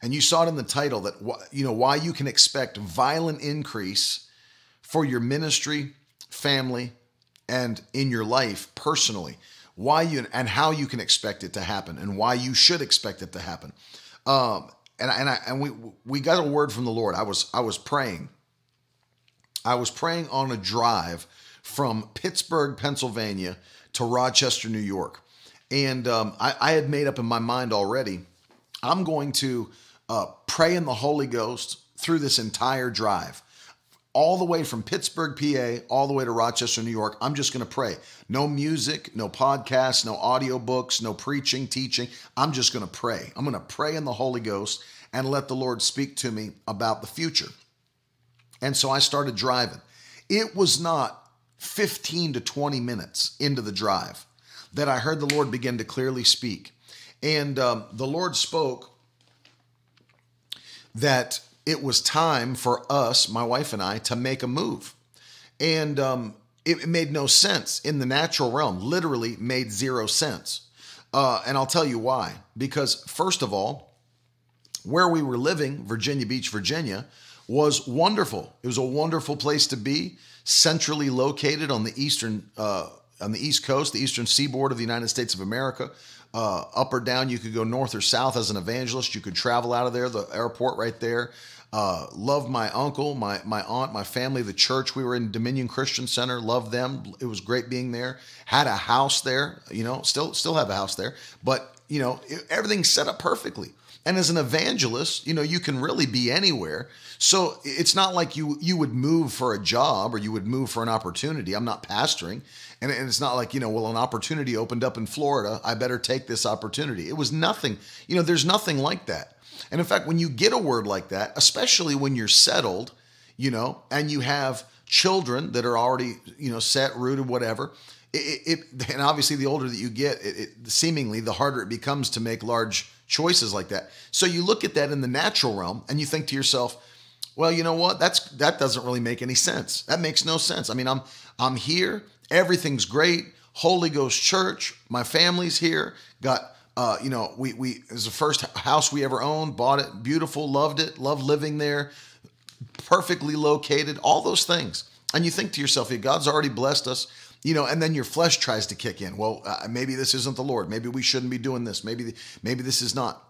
And you saw it in the title that you know why you can expect violent increase for your ministry, family, and in your life personally. Why you and how you can expect it to happen, and why you should expect it to happen. Um, and and I and we we got a word from the Lord. I was I was praying. I was praying on a drive from Pittsburgh, Pennsylvania, to Rochester, New York, and um, I, I had made up in my mind already. I'm going to uh, pray in the Holy Ghost through this entire drive. All the way from Pittsburgh, PA, all the way to Rochester, New York. I'm just going to pray. No music, no podcasts, no audiobooks, no preaching, teaching. I'm just going to pray. I'm going to pray in the Holy Ghost and let the Lord speak to me about the future. And so I started driving. It was not 15 to 20 minutes into the drive that I heard the Lord begin to clearly speak. And um, the Lord spoke that it was time for us, my wife and I, to make a move. And um, it, it, made no sense in the natural realm, literally made zero sense. Uh, and I'll tell you why. Because, first of all, where we were living, Virginia Beach, Virginia, was wonderful. It was a wonderful place to be, centrally located on the eastern uh, on the east coast, the eastern seaboard of the United States of America uh, up or down. You could go north or south as an evangelist. You could travel out of there, the airport right there. Uh, loved my uncle, my my aunt, my family, the church. We were in Dominion Christian Center. Loved them. It was great being there. Had a house there. You know, still still have a house there. But you know, it, everything's set up perfectly. And as an evangelist, you know, you can really be anywhere. So it's not like you you would move for a job or you would move for an opportunity. I'm not pastoring. And it's not like, you know, well, an opportunity opened up in Florida. I better take this opportunity. It was nothing, you know, there's nothing like that. And in fact, when you get a word like that, especially when you're settled, you know, and you have children that are already, you know, set, rooted, whatever, it, it and obviously the older that you get, it, it, seemingly the harder it becomes to make large choices like that. So you look at that in the natural realm and you think to yourself, well, you know what? That's that doesn't really make any sense. That makes no sense. I mean, I'm I'm here Everything's great. Holy Ghost Church. My family's here. Got uh, you know, we we it was the first house we ever owned. Bought it, beautiful, loved it, loved living there. Perfectly located, all those things. And you think to yourself, yeah, God's already blessed us, you know. And then your flesh tries to kick in. Well, uh, maybe this isn't the Lord. Maybe we shouldn't be doing this. Maybe maybe this is not.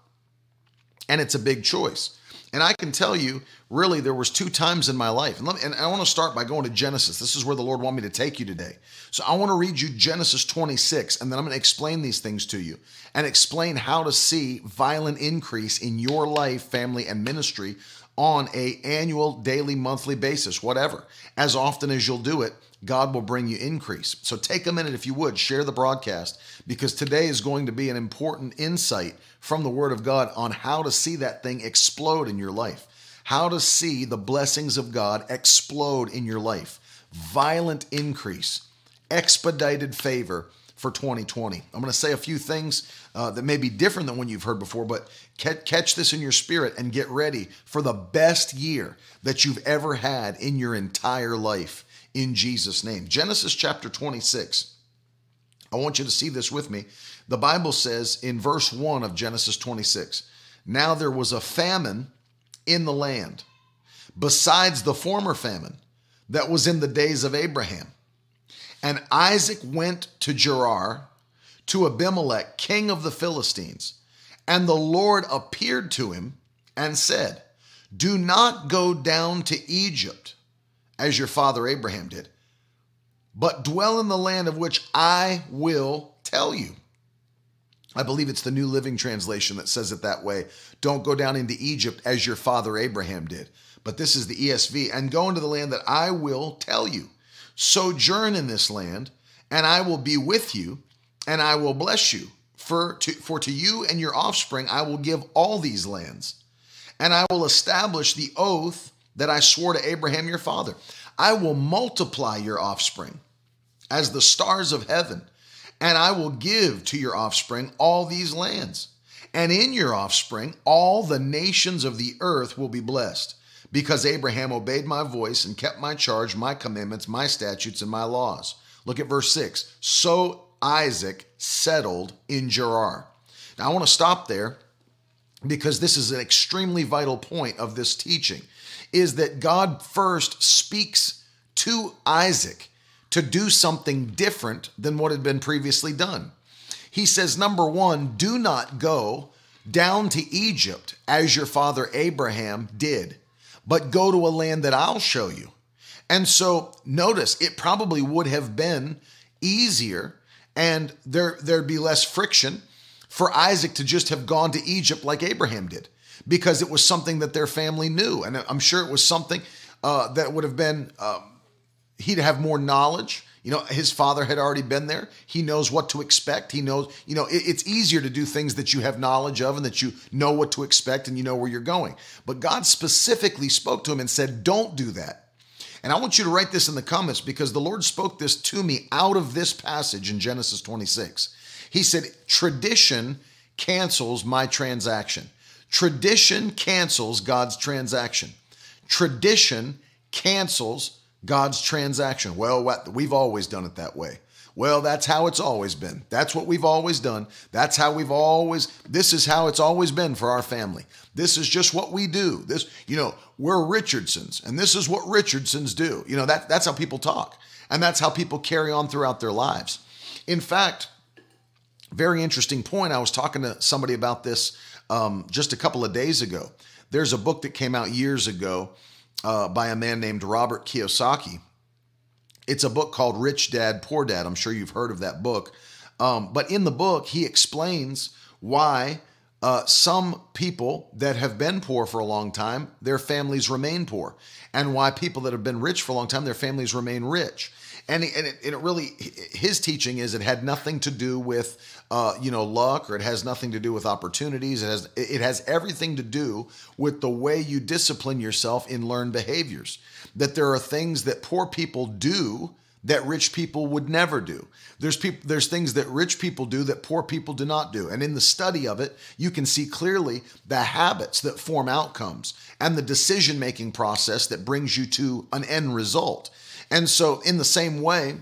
And it's a big choice. And I can tell you, really, there was two times in my life. And, me, and I want to start by going to Genesis. This is where the Lord want me to take you today. So I want to read you Genesis 26, and then I'm going to explain these things to you and explain how to see violent increase in your life, family, and ministry on a annual, daily, monthly basis, whatever. As often as you'll do it, God will bring you increase. So take a minute, if you would, share the broadcast because today is going to be an important insight from the Word of God on how to see that thing explode in your life, how to see the blessings of God explode in your life. Violent increase, expedited favor for 2020. I'm going to say a few things uh, that may be different than what you've heard before, but catch this in your spirit and get ready for the best year that you've ever had in your entire life in Jesus' name. Genesis chapter 26. I want you to see this with me. The Bible says in verse 1 of Genesis 26 Now there was a famine in the land, besides the former famine that was in the days of Abraham. And Isaac went to Gerar to Abimelech, king of the Philistines. And the Lord appeared to him and said, Do not go down to Egypt as your father Abraham did, but dwell in the land of which I will tell you. I believe it's the New Living Translation that says it that way. Don't go down into Egypt as your father Abraham did. But this is the ESV and go into the land that I will tell you. Sojourn in this land, and I will be with you, and I will bless you. For to, for to you and your offspring I will give all these lands and I will establish the oath that I swore to Abraham your father. I will multiply your offspring as the stars of heaven, and I will give to your offspring all these lands. And in your offspring, all the nations of the earth will be blessed, because Abraham obeyed my voice and kept my charge, my commandments, my statutes, and my laws. Look at verse 6. So Isaac settled in Gerar. Now, I want to stop there because this is an extremely vital point of this teaching is that God first speaks to Isaac to do something different than what had been previously done. He says, number one, do not go down to Egypt as your father Abraham did, but go to a land that I'll show you. And so notice it probably would have been easier and there there'd be less friction for Isaac to just have gone to Egypt like Abraham did because it was something that their family knew. And I'm sure it was something uh, that would have been, um, he'd have more knowledge. You know, his father had already been there. He knows what to expect. He knows, you know, it, it's easier to do things that you have knowledge of and that you know what to expect and you know where you're going. But God specifically spoke to him and said, don't do that. And I want you to write this in the comments because the Lord spoke this to me out of this passage in Genesis 26. He said, Tradition cancels my transaction. Tradition cancels God's transaction. Tradition cancels God's transaction. Well, we've always done it that way. Well, that's how it's always been. That's what we've always done. That's how we've always, this is how it's always been for our family. This is just what we do. This, you know, we're Richardsons and this is what Richardsons do. You know, that, that's how people talk. And that's how people carry on throughout their lives. In fact, very interesting point. I was talking to somebody about this um, just a couple of days ago. There's a book that came out years ago uh, by a man named Robert Kiyosaki it's a book called Rich Dad, Poor Dad. I'm sure you've heard of that book. Um, but in the book, he explains why uh, some people that have been poor for a long time, their families remain poor, and why people that have been rich for a long time, their families remain rich. And, and, it, and it really, his teaching is it had nothing to do with, uh, you know, luck, or it has nothing to do with opportunities. It has, it has everything to do with the way you discipline yourself in learned behaviors that there are things that poor people do that rich people would never do. There's people there's things that rich people do that poor people do not do. And in the study of it, you can see clearly the habits that form outcomes and the decision-making process that brings you to an end result. And so in the same way,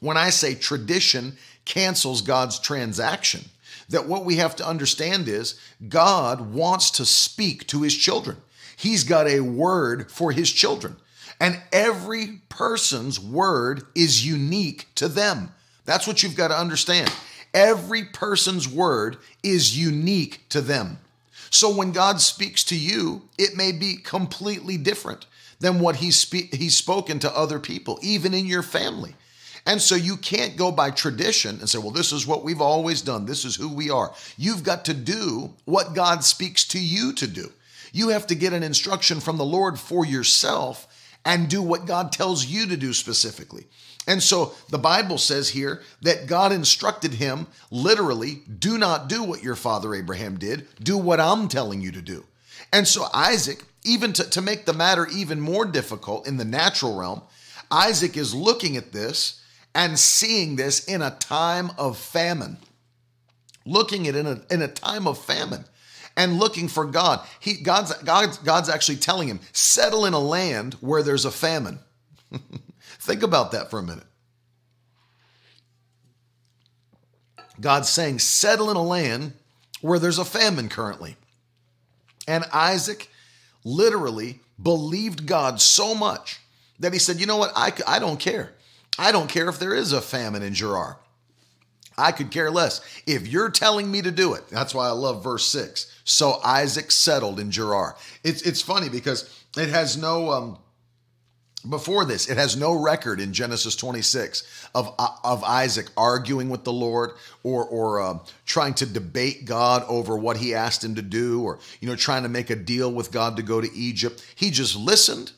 when I say tradition cancels God's transaction, that what we have to understand is God wants to speak to his children. He's got a word for his children. And every person's word is unique to them. That's what you've got to understand. Every person's word is unique to them. So when God speaks to you, it may be completely different than what he's, spe- he's spoken to other people, even in your family. And so you can't go by tradition and say, well, this is what we've always done. This is who we are. You've got to do what God speaks to you to do. You have to get an instruction from the Lord for yourself and do what God tells you to do specifically. And so the Bible says here that God instructed him literally, do not do what your father Abraham did, do what I'm telling you to do. And so Isaac, even to, to make the matter even more difficult in the natural realm, Isaac is looking at this and seeing this in a time of famine. Looking at it in a, in a time of famine and looking for God. He, God's, God's, God's actually telling him, settle in a land where there's a famine. Think about that for a minute. God's saying, settle in a land where there's a famine currently. And Isaac literally believed God so much that he said, you know what? I, I don't care. I don't care if there is a famine in Gerar. I could care less. If you're telling me to do it, that's why I love verse six. So Isaac settled in Gerar. It's it's funny because it has no um before this, it has no record in Genesis 26 of, of Isaac arguing with the Lord or, or uh, trying to debate God over what he asked him to do or, you know, trying to make a deal with God to go to Egypt. He just listened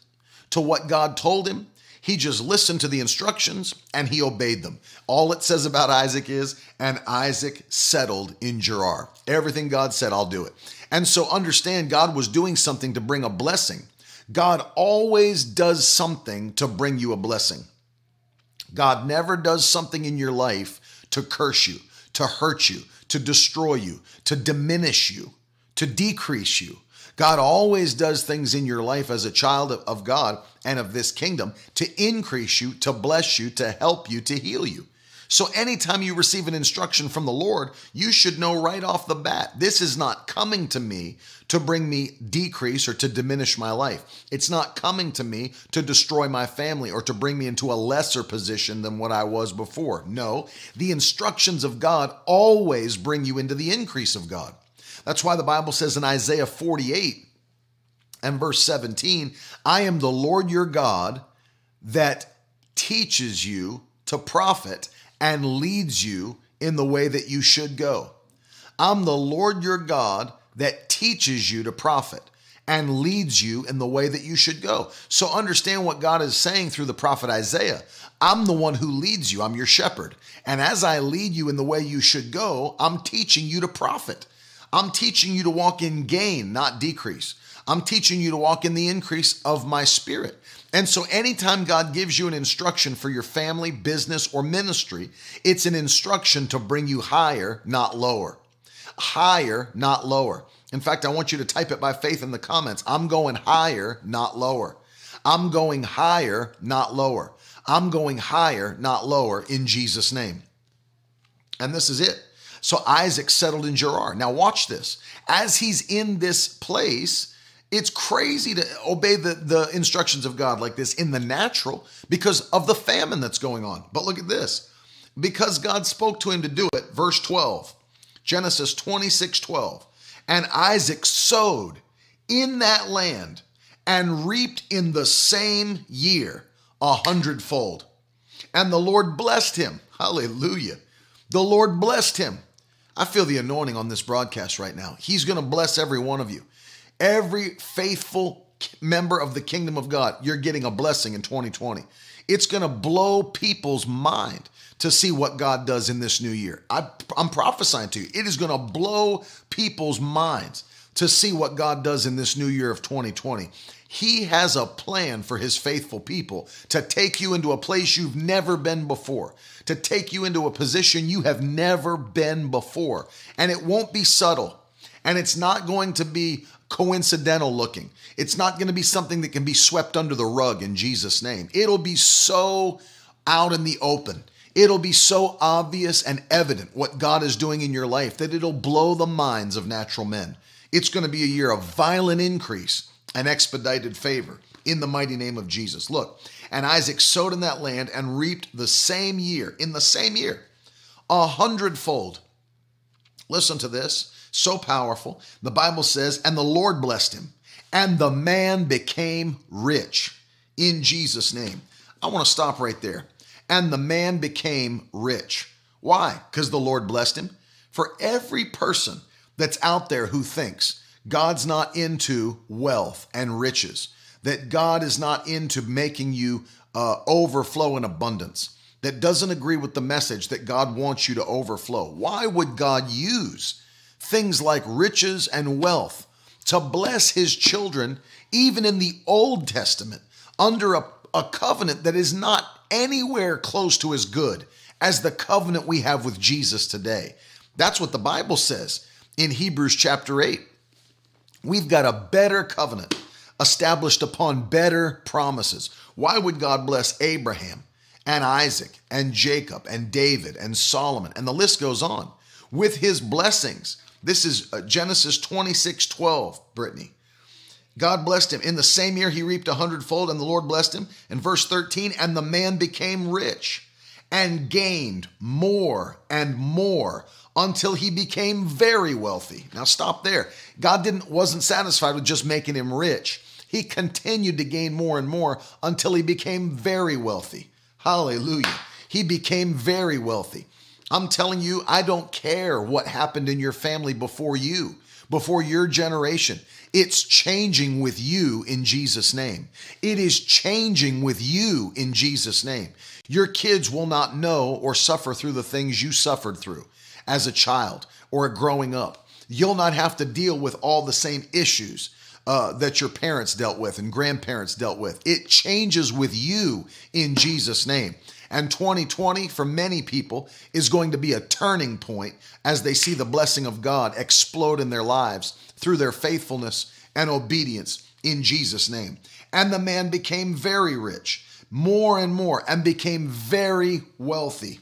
to what God told him He just listened to the instructions and he obeyed them. All it says about Isaac is, and Isaac settled in Gerar. Everything God said, I'll do it. And so understand God was doing something to bring a blessing. God always does something to bring you a blessing. God never does something in your life to curse you, to hurt you, to destroy you, to diminish you, to decrease you. God always does things in your life as a child of God and of this kingdom to increase you, to bless you, to help you, to heal you. So, anytime you receive an instruction from the Lord, you should know right off the bat this is not coming to me to bring me decrease or to diminish my life. It's not coming to me to destroy my family or to bring me into a lesser position than what I was before. No, the instructions of God always bring you into the increase of God. That's why the Bible says in Isaiah 48 and verse 17, I am the Lord your God that teaches you to profit and leads you in the way that you should go. I'm the Lord your God that teaches you to profit and leads you in the way that you should go. So understand what God is saying through the prophet Isaiah. I'm the one who leads you, I'm your shepherd. And as I lead you in the way you should go, I'm teaching you to profit. I'm teaching you to walk in gain, not decrease. I'm teaching you to walk in the increase of my spirit. And so, anytime God gives you an instruction for your family, business, or ministry, it's an instruction to bring you higher, not lower. Higher, not lower. In fact, I want you to type it by faith in the comments. I'm going higher, not lower. I'm going higher, not lower. I'm going higher, not lower in Jesus' name. And this is it. So Isaac settled in Gerar. Now, watch this. As he's in this place, it's crazy to obey the, the instructions of God like this in the natural because of the famine that's going on. But look at this. Because God spoke to him to do it, verse 12, Genesis 26 12. And Isaac sowed in that land and reaped in the same year a hundredfold. And the Lord blessed him. Hallelujah. The Lord blessed him. I feel the anointing on this broadcast right now. He's going to bless every one of you. Every faithful member of the kingdom of God, you're getting a blessing in 2020. It's going to blow people's mind to see what God does in this new year. I, am prophesying to you. It is going to blow people's minds to see what God does in this new year of 2020. He has a plan for his faithful people to take you into a place you've never been before, to take you into a position you have never been before. And it won't be subtle. And it's not going to be coincidental looking. It's not going to be something that can be swept under the rug in Jesus' name. It'll be so out in the open. It'll be so obvious and evident what God is doing in your life that it'll blow the minds of natural men. It's going to be a year of violent increase and expedited favor in the mighty name of Jesus. Look, and Isaac sowed in that land and reaped the same year, in the same year, a hundredfold. Listen to this so powerful. The Bible says, and the Lord blessed him, and the man became rich in Jesus' name. I want to stop right there. And the man became rich. Why? Because the Lord blessed him. For every person that's out there who thinks God's not into wealth and riches, that God is not into making you uh, overflow in abundance, that doesn't agree with the message that God wants you to overflow, why would God use things like riches and wealth to bless his children, even in the Old Testament, under a, a covenant that is not anywhere close to as good as the covenant we have with Jesus today. That's what the Bible says in Hebrews chapter 8. We've got a better covenant established upon better promises. Why would God bless Abraham and Isaac and Jacob and David and Solomon? And the list goes on with his blessings this is uh, Genesis 26 12, Brittany. God blessed him. In the same year, he reaped a hundredfold, and the Lord blessed him. In verse 13, and the man became rich and gained more and more until he became very wealthy. Now stop there. God didn't wasn't satisfied with just making him rich. He continued to gain more and more until he became very wealthy. Hallelujah. He became very wealthy. I'm telling you, I don't care what happened in your family before you. before your generation. It's changing with you in Jesus' name. It is changing with you in Jesus' name. Your kids will not know or suffer through the things you suffered through as a child or growing up. You'll not have to deal with all the same issues uh, that your parents dealt with and grandparents dealt with. It changes with you in Jesus' name. And 2020, for many people, is going to be a turning point as they see the blessing of God explode in their lives through their faithfulness and obedience in Jesus' name. And the man became very rich, more and more, and became very wealthy.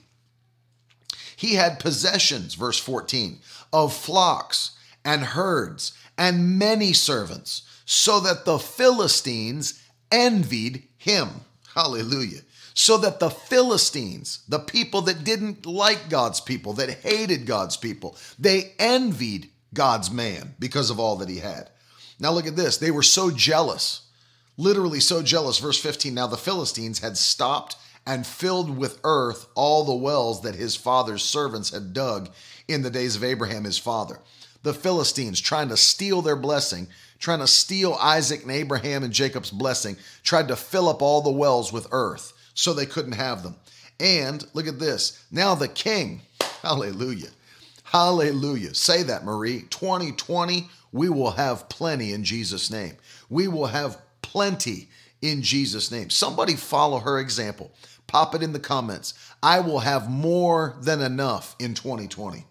He had possessions, verse 14, of flocks and herds and many servants, so that the Philistines envied him. Hallelujah. So that the Philistines, the people that didn't like God's people, that hated God's people, they envied God's man because of all that he had. Now look at this. They were so jealous, literally so jealous. Verse 15 Now the Philistines had stopped and filled with earth all the wells that his father's servants had dug in the days of Abraham his father the Philistines trying to steal their blessing, trying to steal Isaac and Abraham and Jacob's blessing, tried to fill up all the wells with earth so they couldn't have them. And look at this. Now the king, hallelujah, hallelujah. Say that, Marie. 2020, we will have plenty in Jesus' name. We will have plenty in Jesus' name. Somebody follow her example. Pop it in the comments. I will have more than enough in 2020.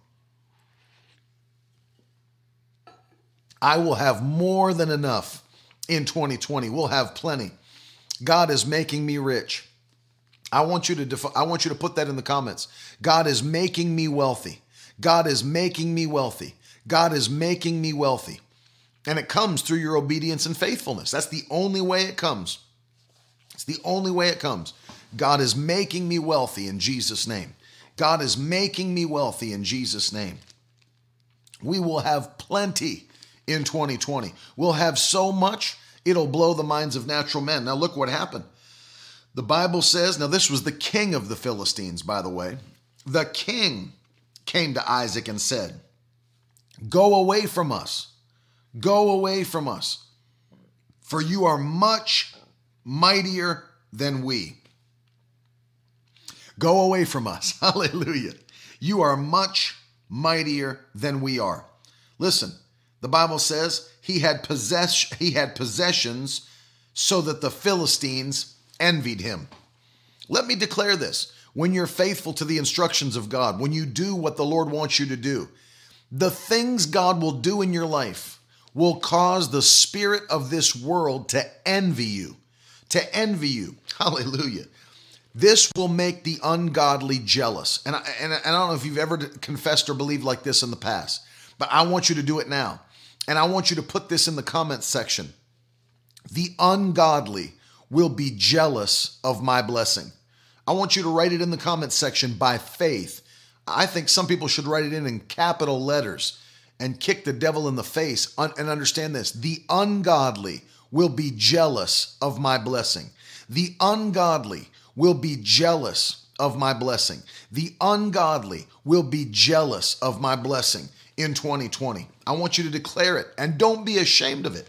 I will have more than enough in 2020. We'll have plenty. God is making me rich. I want you to def- I want you to put that in the comments. God is making me wealthy. God is making me wealthy. God is making me wealthy. And it comes through your obedience and faithfulness. That's the only way it comes. It's the only way it comes. God is making me wealthy in Jesus' name. God is making me wealthy in Jesus' name. We will have plenty in 2020. We'll have so much, it'll blow the minds of natural men. Now, look what happened. The Bible says, now, this was the king of the Philistines, by the way. The king came to Isaac and said, Go away from us. Go away from us, for you are much mightier than we. Go away from us. Hallelujah. You are much mightier than we are. Listen, the Bible says he had possess he had possessions so that the Philistines envied him. Let me declare this. When you're faithful to the instructions of God, when you do what the Lord wants you to do, the things God will do in your life will cause the spirit of this world to envy you. To envy you. Hallelujah. This will make the ungodly jealous. And I, and I don't know if you've ever confessed or believed like this in the past, but I want you to do it now. And I want you to put this in the comments section. The ungodly will be jealous of my blessing. I want you to write it in the comments section by faith. I think some people should write it in in capital letters and kick the devil in the face and understand this. The ungodly will be jealous of my blessing. The ungodly will be jealous of my blessing. The ungodly will be jealous of my blessing in 2020. I want you to declare it and don't be ashamed of it.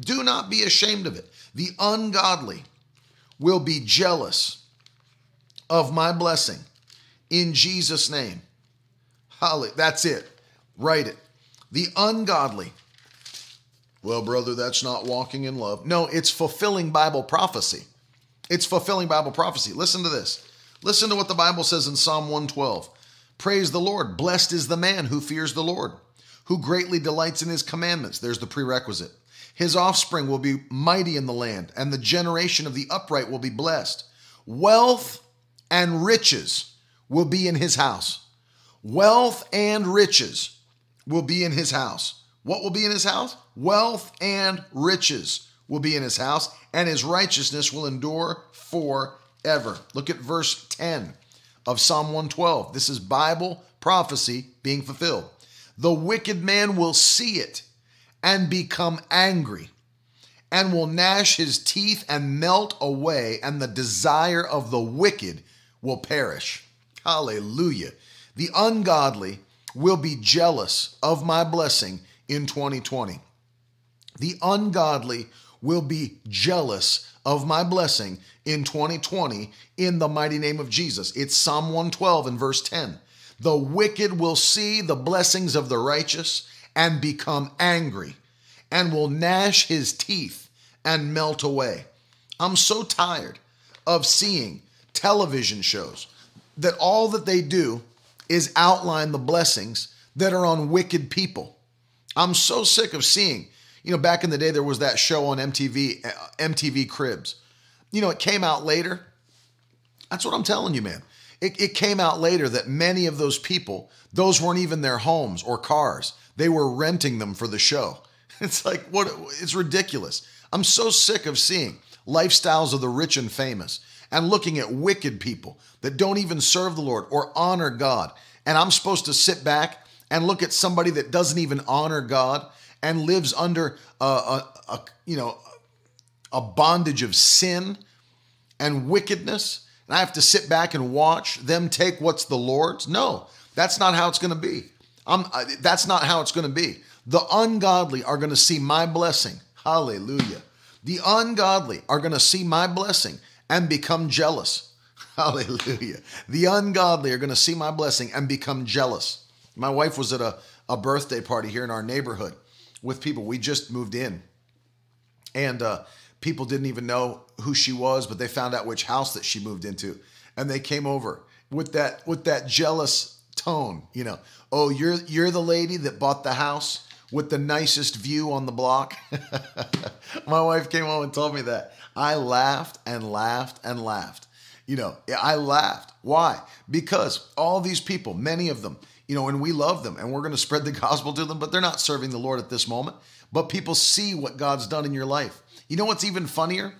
Do not be ashamed of it. The ungodly will be jealous of my blessing in Jesus' name. Holly, that's it. Write it. The ungodly. Well, brother, that's not walking in love. No, it's fulfilling Bible prophecy. It's fulfilling Bible prophecy. Listen to this. Listen to what the Bible says in Psalm 112. Praise the Lord. Blessed is the man who fears the Lord, who greatly delights in his commandments. There's the prerequisite. His offspring will be mighty in the land, and the generation of the upright will be blessed. Wealth and riches will be in his house. Wealth and riches will be in his house. What will be in his house? Wealth and riches will be in his house, and his righteousness will endure forever. Look at verse 10 of Psalm 112. This is Bible prophecy being fulfilled. The wicked man will see it and become angry and will gnash his teeth and melt away, and the desire of the wicked will perish. Hallelujah. The ungodly will be jealous of my blessing in 2020. The ungodly will be jealous of my blessing in 2020 in the mighty name of Jesus. It's Psalm 112 and verse 10. The wicked will see the blessings of the righteous and become angry and will gnash his teeth and melt away. I'm so tired of seeing television shows that all that they do is outline the blessings that are on wicked people. I'm so sick of seeing, you know, back in the day there was that show on MTV, uh, MTV Cribs. You know, it came out later. That's what I'm telling you, man. It, it came out later that many of those people, those weren't even their homes or cars. They were renting them for the show. It's like, what? It's ridiculous. I'm so sick of seeing lifestyles of the rich and famous and looking at wicked people that don't even serve the Lord or honor God. And I'm supposed to sit back and look at somebody that doesn't even honor God and lives under a, a, a you know a bondage of sin and wickedness and I have to sit back and watch them take what's the Lord's? No, that's not how it's going to be. I'm, that's not how it's going to be. The ungodly are going to see my blessing. Hallelujah. The ungodly are going to see my blessing and become jealous. Hallelujah. The ungodly are going to see my blessing and become jealous. My wife was at a, a birthday party here in our neighborhood with people. We just moved in. And uh, people didn't even know who she was, but they found out which house that she moved into. And they came over with that with that jealous tone, you know. Oh, you're you're the lady that bought the house with the nicest view on the block. My wife came home and told me that. I laughed and laughed and laughed. You know, I laughed. Why? Because all these people, many of them, you know, and we love them and we're going to spread the gospel to them, but they're not serving the Lord at this moment. But people see what God's done in your life. You know what's even funnier?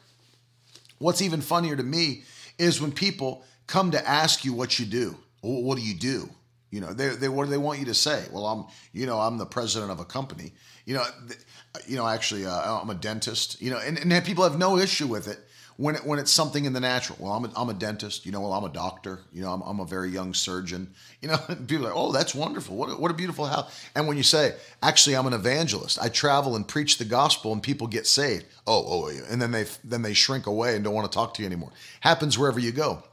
What's even funnier to me is when people come to ask you what you do. What do you do? You know, they, they what do they want you to say? Well, I'm you know I'm the president of a company. You know, you know actually uh, I'm a dentist. You know, and, and people have no issue with it when it, when it's something in the natural. Well, I'm a, I'm a dentist. You know, well, I'm a doctor. You know, I'm, I'm a very young surgeon. You know, people are like, oh, that's wonderful. What a, what a beautiful house. And when you say, actually, I'm an evangelist. I travel and preach the gospel, and people get saved. Oh, oh, and then they then they shrink away and don't want to talk to you anymore. Happens wherever you go.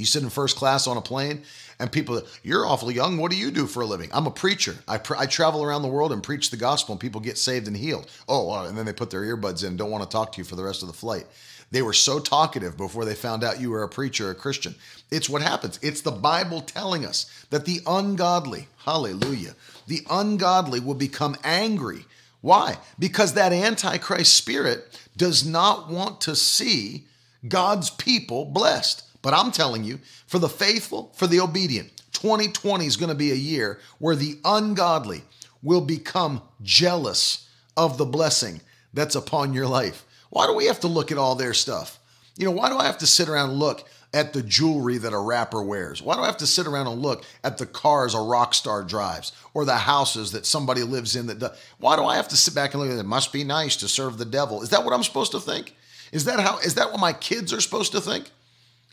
You sit in first class on a plane, and people, you're awfully young. What do you do for a living? I'm a preacher. I, pr- I travel around the world and preach the gospel, and people get saved and healed. Oh, uh, and then they put their earbuds in and don't want to talk to you for the rest of the flight. They were so talkative before they found out you were a preacher, a Christian. It's what happens. It's the Bible telling us that the ungodly, hallelujah, the ungodly will become angry. Why? Because that Antichrist spirit does not want to see God's people blessed. But I'm telling you, for the faithful, for the obedient, 2020 is going to be a year where the ungodly will become jealous of the blessing that's upon your life. Why do we have to look at all their stuff? You know, why do I have to sit around and look at the jewelry that a rapper wears? Why do I have to sit around and look at the cars a rock star drives or the houses that somebody lives in that does? Why do I have to sit back and look at it? Must be nice to serve the devil. Is that what I'm supposed to think? Is that how is that what my kids are supposed to think?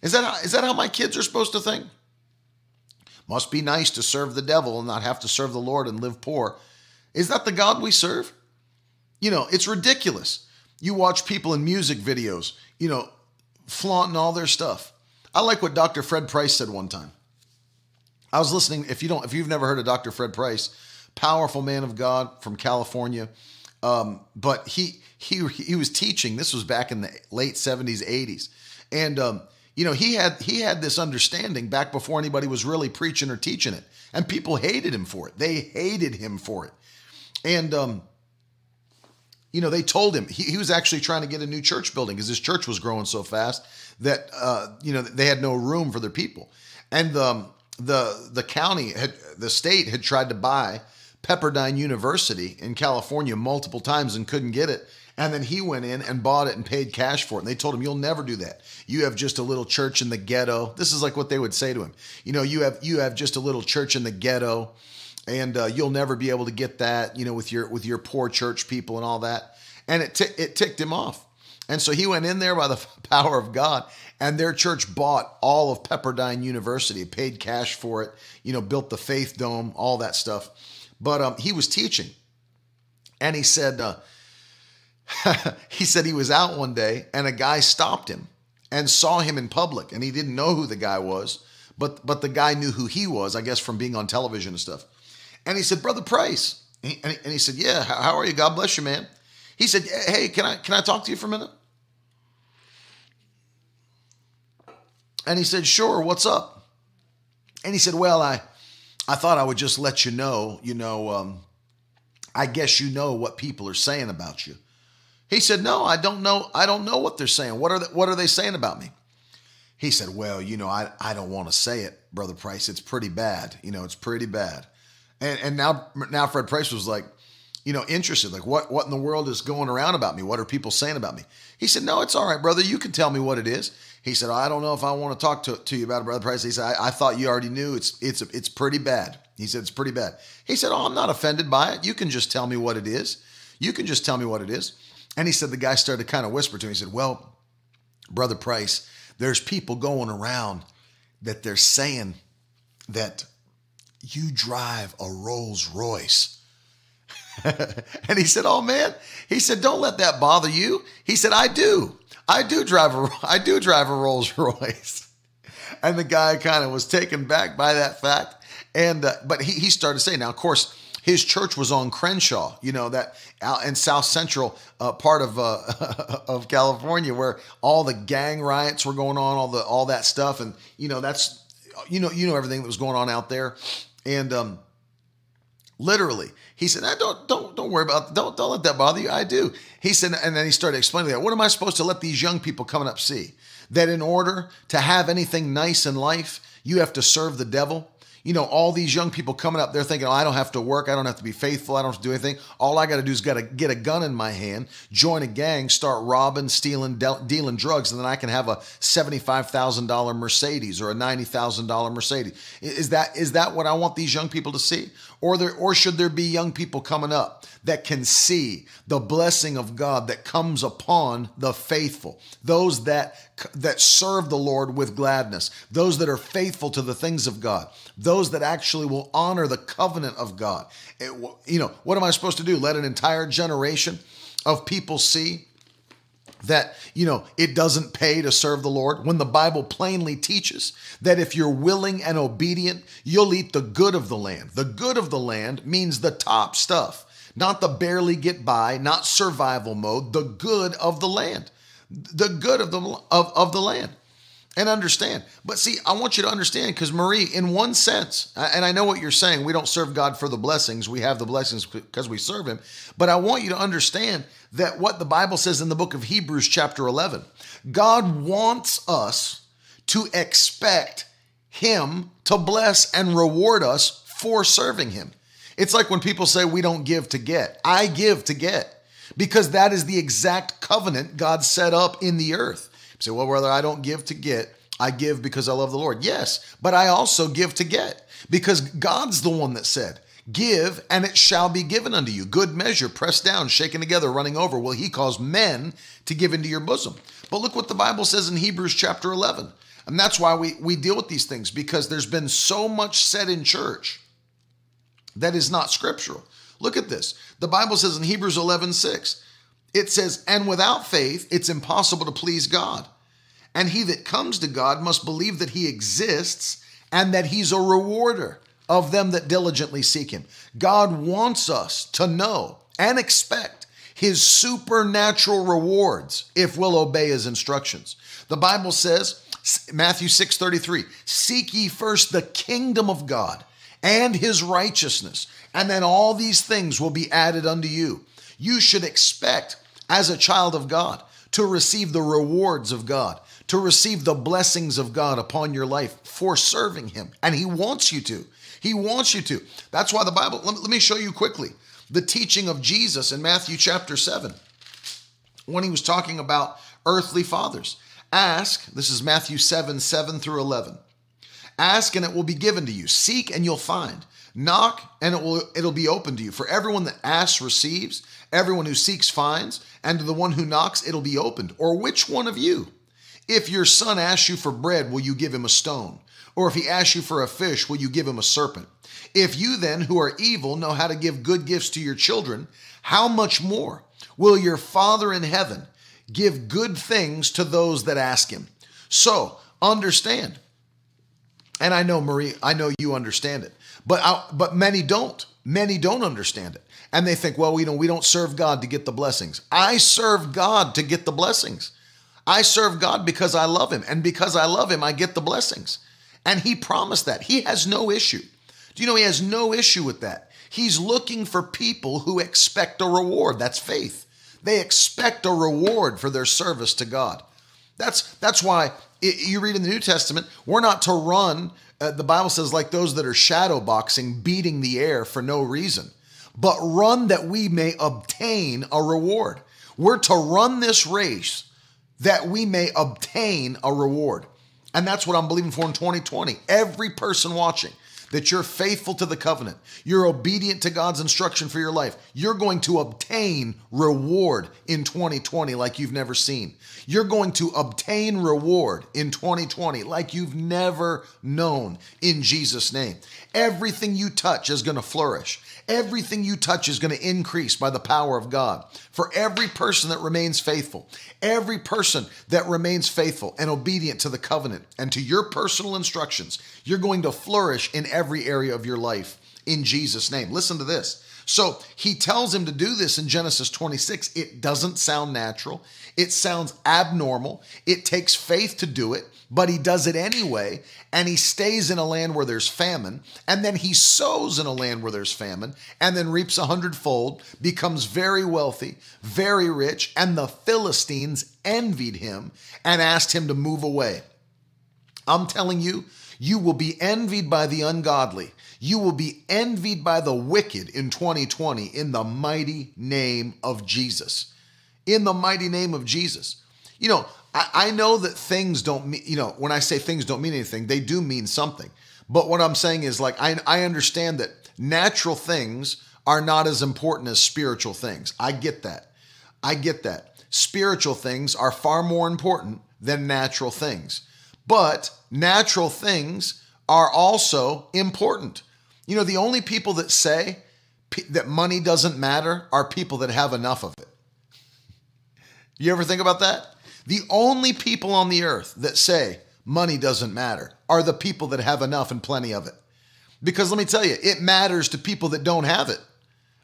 Is that how, is that how my kids are supposed to think? Must be nice to serve the devil and not have to serve the Lord and live poor. Is that the God we serve? You know, it's ridiculous. You watch people in music videos, you know, flaunting all their stuff. I like what Dr. Fred Price said one time. I was listening. If you don't, if you've never heard of Dr. Fred Price, powerful man of God from California, um, but he he he was teaching. This was back in the late seventies, eighties, and um, you know he had he had this understanding back before anybody was really preaching or teaching it, and people hated him for it. They hated him for it, and um, you know, they told him he, he was actually trying to get a new church building because his church was growing so fast that uh, you know they had no room for their people, and the um, the the county had the state had tried to buy Pepperdine University in California multiple times and couldn't get it. And then he went in and bought it and paid cash for it. And they told him, You'll never do that. You have just a little church in the ghetto. This is like what they would say to him. You know, you have you have just a little church in the ghetto and uh, you'll never be able to get that, you know, with your with your poor church people and all that. And it t- it ticked him off, and so he went in there by the power of God, and their church bought all of Pepperdine University, paid cash for it, you know, built the Faith Dome, all that stuff. But um, he was teaching, And he said, uh, he said he was out one day and a guy stopped him and saw him in public and he didn't know who the guy was, but but the guy knew who he was, I guess from being on television and stuff. And he said, "Brother Price," and he, and he said, "Yeah, how are you? God bless you, man." He said, "Hey, can I can I talk to you for a minute?" And he said, "Sure. What's up?" And he said, "Well, I I thought I would just let you know, you know, um, I guess you know what people are saying about you." He said, "No, I don't know. I don't know what they're saying. What are they, what are they saying about me?" He said, "Well, you know, I I don't want to say it, brother Price. It's pretty bad. You know, it's pretty bad." And and now now Fred Price was like, you know, interested. Like, what what in the world is going around about me? What are people saying about me? He said, "No, it's all right, brother. You can tell me what it is." He said, "I don't know if I want to talk to, to you about it, brother Price." He said, I, "I thought you already knew. It's it's it's pretty bad." He said, "It's pretty bad." He said, "Oh, I'm not offended by it. You can just tell me what it is. You can just tell me what it is." And he said the guy started to kind of whisper to him. He said, Well, Brother Price, there's people going around that they're saying that you drive a Rolls Royce. and he said, Oh man, he said, Don't let that bother you. He said, I do. I do drive a I do drive a Rolls Royce. and the guy kind of was taken back by that fact. And uh, but he, he started saying, now of course, his church was on Crenshaw, you know, that out in South Central uh, part of uh, of California where all the gang riots were going on, all the all that stuff, and you know that's you know you know everything that was going on out there, and um, literally he said, "Don't don't don't worry about don't don't let that bother you." I do. He said, and then he started explaining that. What am I supposed to let these young people coming up see? That in order to have anything nice in life, you have to serve the devil you know, all these young people coming up, they're thinking, oh, I don't have to work. I don't have to be faithful. I don't have to do anything. All I got to do is got to get a gun in my hand, join a gang, start robbing, stealing, de- dealing drugs, and then I can have a $75,000 Mercedes or a $90,000 Mercedes. Is that is that what I want these young people to see? Or there or should there be young people coming up that can see the blessing of God that comes upon the faithful, those that that serve the Lord with gladness, those that are faithful to the things of God, those that actually will honor the covenant of God. It, you know, what am I supposed to do? Let an entire generation of people see that you know it doesn't pay to serve the lord. When the bible plainly teaches that if you're willing and obedient you'll eat the good of the land. The good of the land means the top stuff not the barely get by, not survival mode, the good of the land, the good of the of, of the land. And understand. But see, I want you to understand because Marie, in one sense, and I know what you're saying, we don't serve God for the blessings. We have the blessings because we serve Him. But I want you to understand that what the Bible says in the book of Hebrews, chapter 11, God wants us to expect Him to bless and reward us for serving Him. It's like when people say we don't give to get. I give to get because that is the exact covenant God set up in the earth. You say, well, brother, I don't give to get. I give because I love the Lord. Yes, but I also give to get because God's the one that said, Give and it shall be given unto you. Good measure, pressed down, shaken together, running over. Will he cause men to give into your bosom? But look what the Bible says in Hebrews chapter 11. And that's why we, we deal with these things because there's been so much said in church that is not scriptural. Look at this. The Bible says in Hebrews 11 6, it says, And without faith, it's impossible to please God. And he that comes to God must believe that he exists and that he's a rewarder of them that diligently seek him. God wants us to know and expect his supernatural rewards if we'll obey his instructions. The Bible says, Matthew 6 33, seek ye first the kingdom of God and his righteousness, and then all these things will be added unto you. You should expect, as a child of God, to receive the rewards of God, to receive the blessings of God upon your life for serving him. And he wants you to. He wants you to. That's why the Bible, let me, show you quickly the teaching of Jesus in Matthew chapter 7 when he was talking about earthly fathers. Ask, this is Matthew 7 7 through 11. Ask and it will be given to you. Seek and you'll find. Knock and it will it'll be open to you. For everyone that asks receives, everyone who seeks finds, and to the one who knocks it'll be opened. Or which one of you, if your son asks you for bread, will you give him a stone? Or if he asks you for a fish, will you give him a serpent? If you then, who are evil, know how to give good gifts to your children, how much more will your Father in heaven give good things to those that ask him? So understand. And I know, Marie, I know you understand it, but I, but many don't. Many don't understand it, and they think, well, you know, we don't serve God to get the blessings. I serve God to get the blessings. I serve God because I love Him, and because I love Him, I get the blessings. And He promised that. He has no issue. Do you know He has no issue with that? He's looking for people who expect a reward. That's faith. They expect a reward for their service to God. That's that's why it, you read in the New Testament, we're not to run. Uh, the Bible says like those that are shadow boxing, beating the air for no reason, but run that we may obtain a reward. We're to run this race that we may obtain a reward. And that's what I'm believing for in 2020. Every person watching, that you're faithful to the covenant, you're obedient to God's instruction for your life, you're going to obtain reward in 2020 like you've never seen. You're going to obtain reward in 2020 like you've never known in Jesus' name. Everything you touch is going to flourish. Everything you touch is going to increase by the power of God. For every person that remains faithful, every person that remains faithful and obedient to the covenant and to your personal instructions, you're going to flourish in every area of your life in Jesus' name. Listen to this. So he tells him to do this in Genesis 26. It doesn't sound natural. It sounds abnormal. It takes faith to do it, but he does it anyway. And he stays in a land where there's famine. And then he sows in a land where there's famine and then reaps a hundredfold, becomes very wealthy, very rich. And the Philistines envied him and asked him to move away. I'm telling you, you will be envied by the ungodly. You will be envied by the wicked in 2020 in the mighty name of Jesus. In the mighty name of Jesus. You know, I, I know that things don't mean, you know, when I say things don't mean anything, they do mean something. But what I'm saying is, like, I, I understand that natural things are not as important as spiritual things. I get that. I get that. Spiritual things are far more important than natural things. But natural things are also important. You know, the only people that say that money doesn't matter are people that have enough of it. You ever think about that? The only people on the earth that say money doesn't matter are the people that have enough and plenty of it. Because let me tell you, it matters to people that don't have it.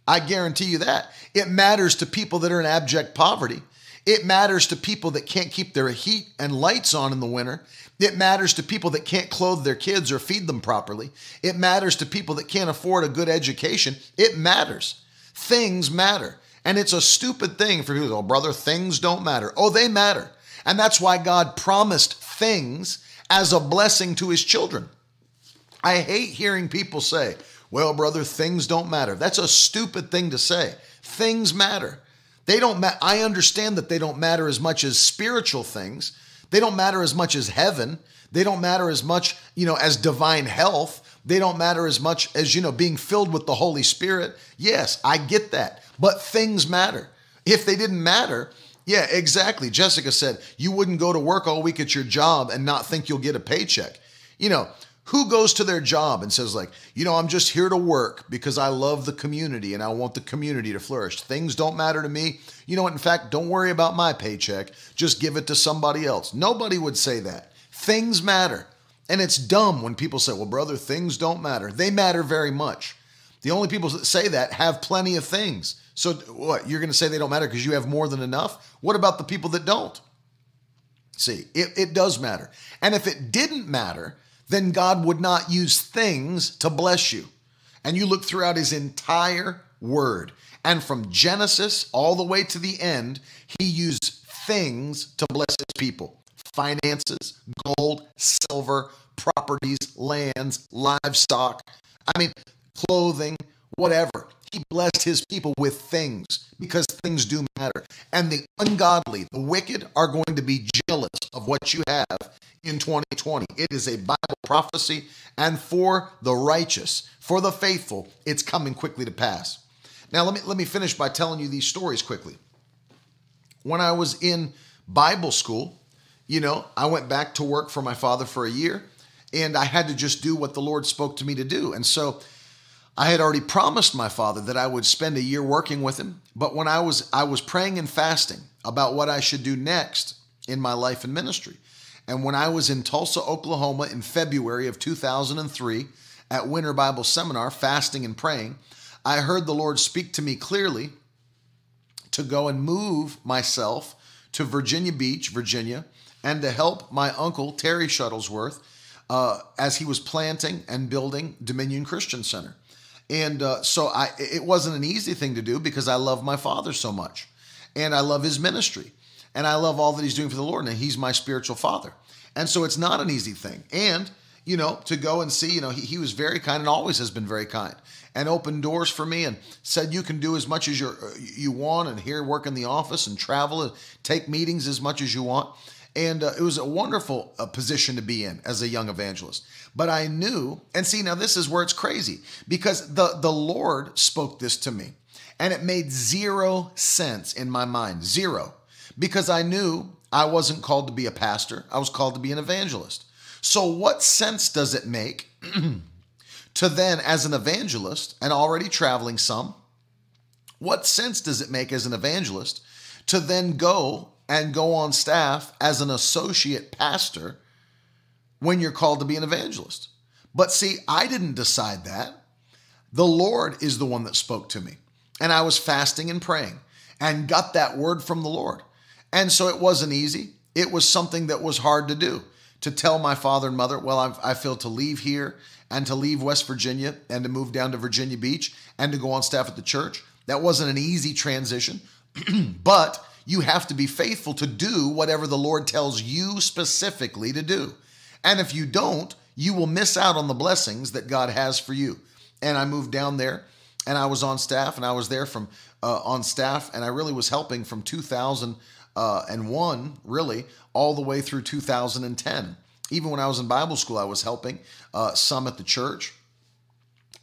I guarantee you that. It matters to people that are in abject poverty. It matters to people that can't keep their heat and lights on in the winter. It matters to people that can't clothe their kids or feed them properly. It matters to people that can't afford a good education. It matters. Things matter. And it's a stupid thing for people to oh, brother, things don't matter. Oh, they matter. And that's why God promised things as a blessing to his children. I hate hearing people say, well, brother, things don't matter. That's a stupid thing to say. Things matter. They don't I understand that they don't matter as much as spiritual things. They don't matter as much as heaven. They don't matter as much, you know, as divine health. They don't matter as much as, you know, being filled with the Holy Spirit. Yes, I get that. But things matter. If they didn't matter, yeah, exactly. Jessica said, you wouldn't go to work all week at your job and not think you'll get a paycheck. You know, who goes to their job and says, like, you know, I'm just here to work because I love the community and I want the community to flourish. Things don't matter to me. You know what? In fact, don't worry about my paycheck. Just give it to somebody else. Nobody would say that. Things matter. And it's dumb when people say, well, brother, things don't matter. They matter very much. The only people that say that have plenty of things. So, what? You're going to say they don't matter because you have more than enough? What about the people that don't? See, it, it does matter. And if it didn't matter, then God would not use things to bless you. And you look throughout his entire word, and from Genesis all the way to the end, he used things to bless his people finances, gold, silver, properties, lands, livestock. I mean, clothing, whatever. He blessed his people with things because things do matter. And the ungodly, the wicked, are going to be jealous of what you have in 2020. It is a Bible prophecy, and for the righteous, for the faithful, it's coming quickly to pass. Now, let me, let me finish by telling you these stories quickly. When I was in Bible school, you know, I went back to work for my father for a year, and I had to just do what the Lord spoke to me to do. And so I had already promised my father that I would spend a year working with him, but when I was I was praying and fasting about what I should do next in my life and ministry. And when I was in Tulsa, Oklahoma in February of 2003 at Winter Bible Seminar, fasting and praying, I heard the Lord speak to me clearly to go and move myself to Virginia Beach, Virginia, and to help my uncle, Terry Shuttlesworth, uh, as he was planting and building Dominion Christian Center. And uh, so I, it wasn't an easy thing to do because I love my father so much and I love his ministry and I love all that he's doing for the Lord and he's my spiritual father. And so it's not an easy thing. And, you know, to go and see, you know, he, he was very kind and always has been very kind and opened doors for me and said you can do as much as you you want and here work in the office and travel and take meetings as much as you want. And uh, it was a wonderful uh, position to be in as a young evangelist. But I knew, and see, now this is where it's crazy because the, the Lord spoke this to me and it made zero sense in my mind. Zero. Because I knew I wasn't called to be a pastor, I was called to be an evangelist. So, what sense does it make to then, as an evangelist and already traveling some, what sense does it make as an evangelist to then go and go on staff as an associate pastor when you're called to be an evangelist? But see, I didn't decide that. The Lord is the one that spoke to me. And I was fasting and praying and got that word from the Lord. And so it wasn't easy. It was something that was hard to do to tell my father and mother, well, I've, I feel to leave here and to leave West Virginia and to move down to Virginia Beach and to go on staff at the church. That wasn't an easy transition, but you have to be faithful to do whatever the Lord tells you specifically to do. And if you don't, you will miss out on the blessings that God has for you. And I moved down there and I was on staff and I was there from uh, on staff and I really was helping from 2000 uh, really all the way through 2010. Even when I was in Bible school, I was helping uh, some at the church,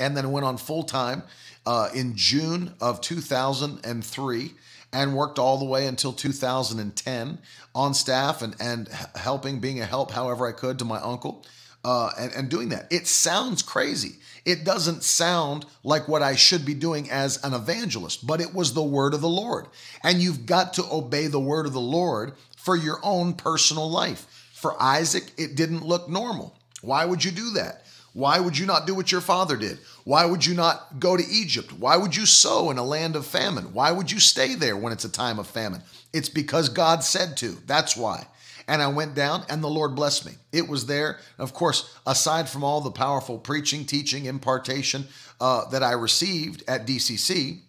and then went on full time uh, in June of 2003 and worked all the way until 2010 on staff and, and helping, being a help however I could to my uncle uh, and, and doing that. It sounds crazy. It doesn't sound like what I should be doing as an evangelist, but it was the word of the Lord. And you've got to obey the word of the Lord for your own personal life. For Isaac, it didn't look normal. Why would you do that? Why would you not do what your father did? Why would you not go to Egypt? Why would you sow in a land of famine? Why would you stay there when it's a time of famine? It's because God said to. That's why. And I went down, and the Lord blessed me. It was there. Of course, aside from all the powerful preaching, teaching, impartation uh, that I received at DCC,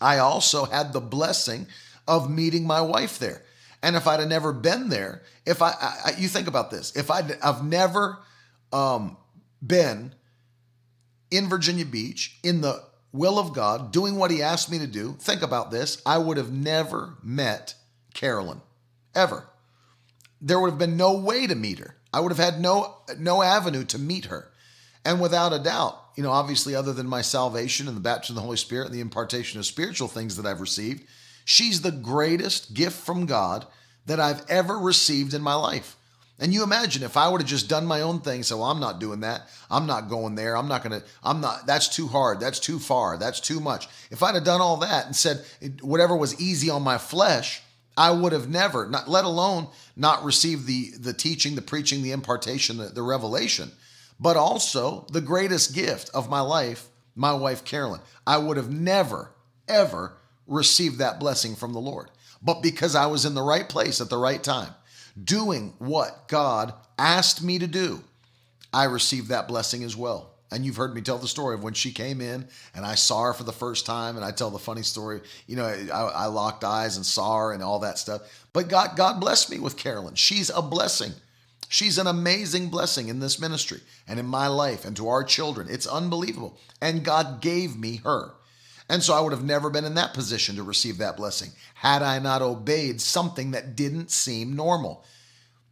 I also had the blessing of meeting my wife there. And if I'd have never been there, if I, I you think about this, if I'd I've never um, been in Virginia Beach in the will of God, doing what He asked me to do, think about this, I would have never met Carolyn, ever there would have been no way to meet her. I would have had no no avenue to meet her. And without a doubt, you know, obviously other than my salvation and the baptism of the Holy Spirit and the impartation of spiritual things that I've received, she's the greatest gift from God that I've ever received in my life. And you imagine if I would have just done my own thing, so well, I'm not doing that. I'm not going there. I'm not going to, I'm not, that's too hard. That's too far. That's too much. If I'd have done all that and said whatever was easy on my flesh, I would have never, not let alone not received the the teaching, the preaching, the impartation, the, the revelation, but also the greatest gift of my life, my wife Carolyn. I would have never, ever received that blessing from the Lord. But because I was in the right place at the right time, doing what God asked me to do, I received that blessing as well. And you've heard me tell the story of when she came in and I saw her for the first time. And I tell the funny story, you know, I, I locked eyes and saw her and all that stuff. But God, God blessed me with Carolyn. She's a blessing. She's an amazing blessing in this ministry and in my life and to our children. It's unbelievable. And God gave me her. And so I would have never been in that position to receive that blessing had I not obeyed something that didn't seem normal.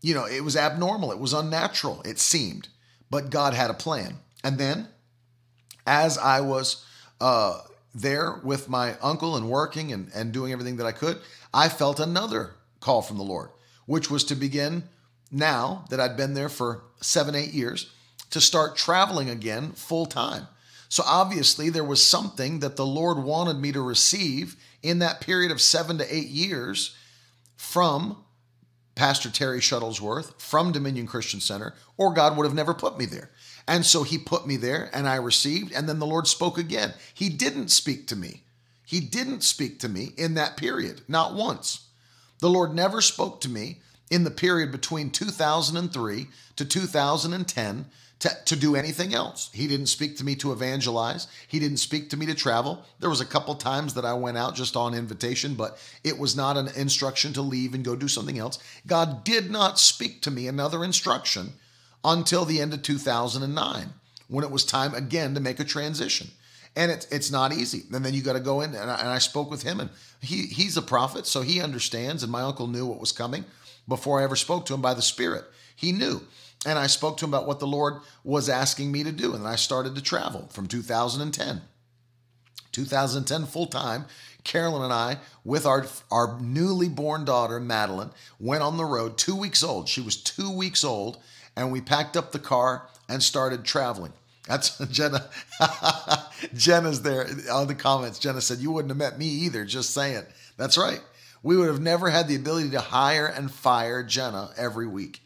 You know, it was abnormal, it was unnatural, it seemed. But God had a plan. And then, as I was uh, there with my uncle and working and, and doing everything that I could, I felt another call from the Lord, which was to begin now that I'd been there for seven, eight years to start traveling again full time. So obviously, there was something that the Lord wanted me to receive in that period of seven to eight years from Pastor Terry Shuttlesworth, from Dominion Christian Center, or God would have never put me there. And so he put me there and I received, and then the Lord spoke again. He didn't speak to me. He didn't speak to me in that period, not once. The Lord never spoke to me in the period between 2003 to 2010 to, to do anything else. He didn't speak to me to evangelize. He didn't speak to me to travel. There was a couple times that I went out just on invitation, but it was not an instruction to leave and go do something else. God did not speak to me another instruction until the end of 2009 when it was time again to make a transition. And it's it's not easy. And then you got to go in and I, and I spoke with him and he he's a prophet, so he understands and my uncle knew what was coming before I ever spoke to him by the spirit. He knew. And I spoke to him about what the Lord was asking me to do. And I started to travel from 2010. 2010 full time. Carolyn and I, with our, our newly born daughter, Madeline, went on the road, two weeks old. She was two weeks old, and we packed up the car and started traveling. That's Jenna. Jenna's there on the comments. Jenna said, You wouldn't have met me either, just saying. That's right. We would have never had the ability to hire and fire Jenna every week.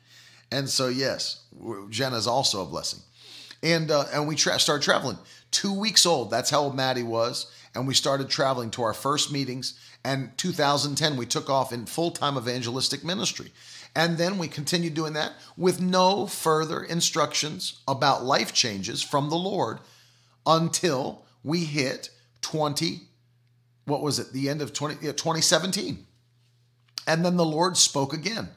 And so, yes, Jenna is also a blessing. And uh, and we tra- started traveling. Two weeks old. That's how old Maddie was. And we started traveling to our first meetings. And 2010, we took off in full time evangelistic ministry. And then we continued doing that with no further instructions about life changes from the Lord until we hit 20, what was it, the end of 20, 2017. And then the Lord spoke again.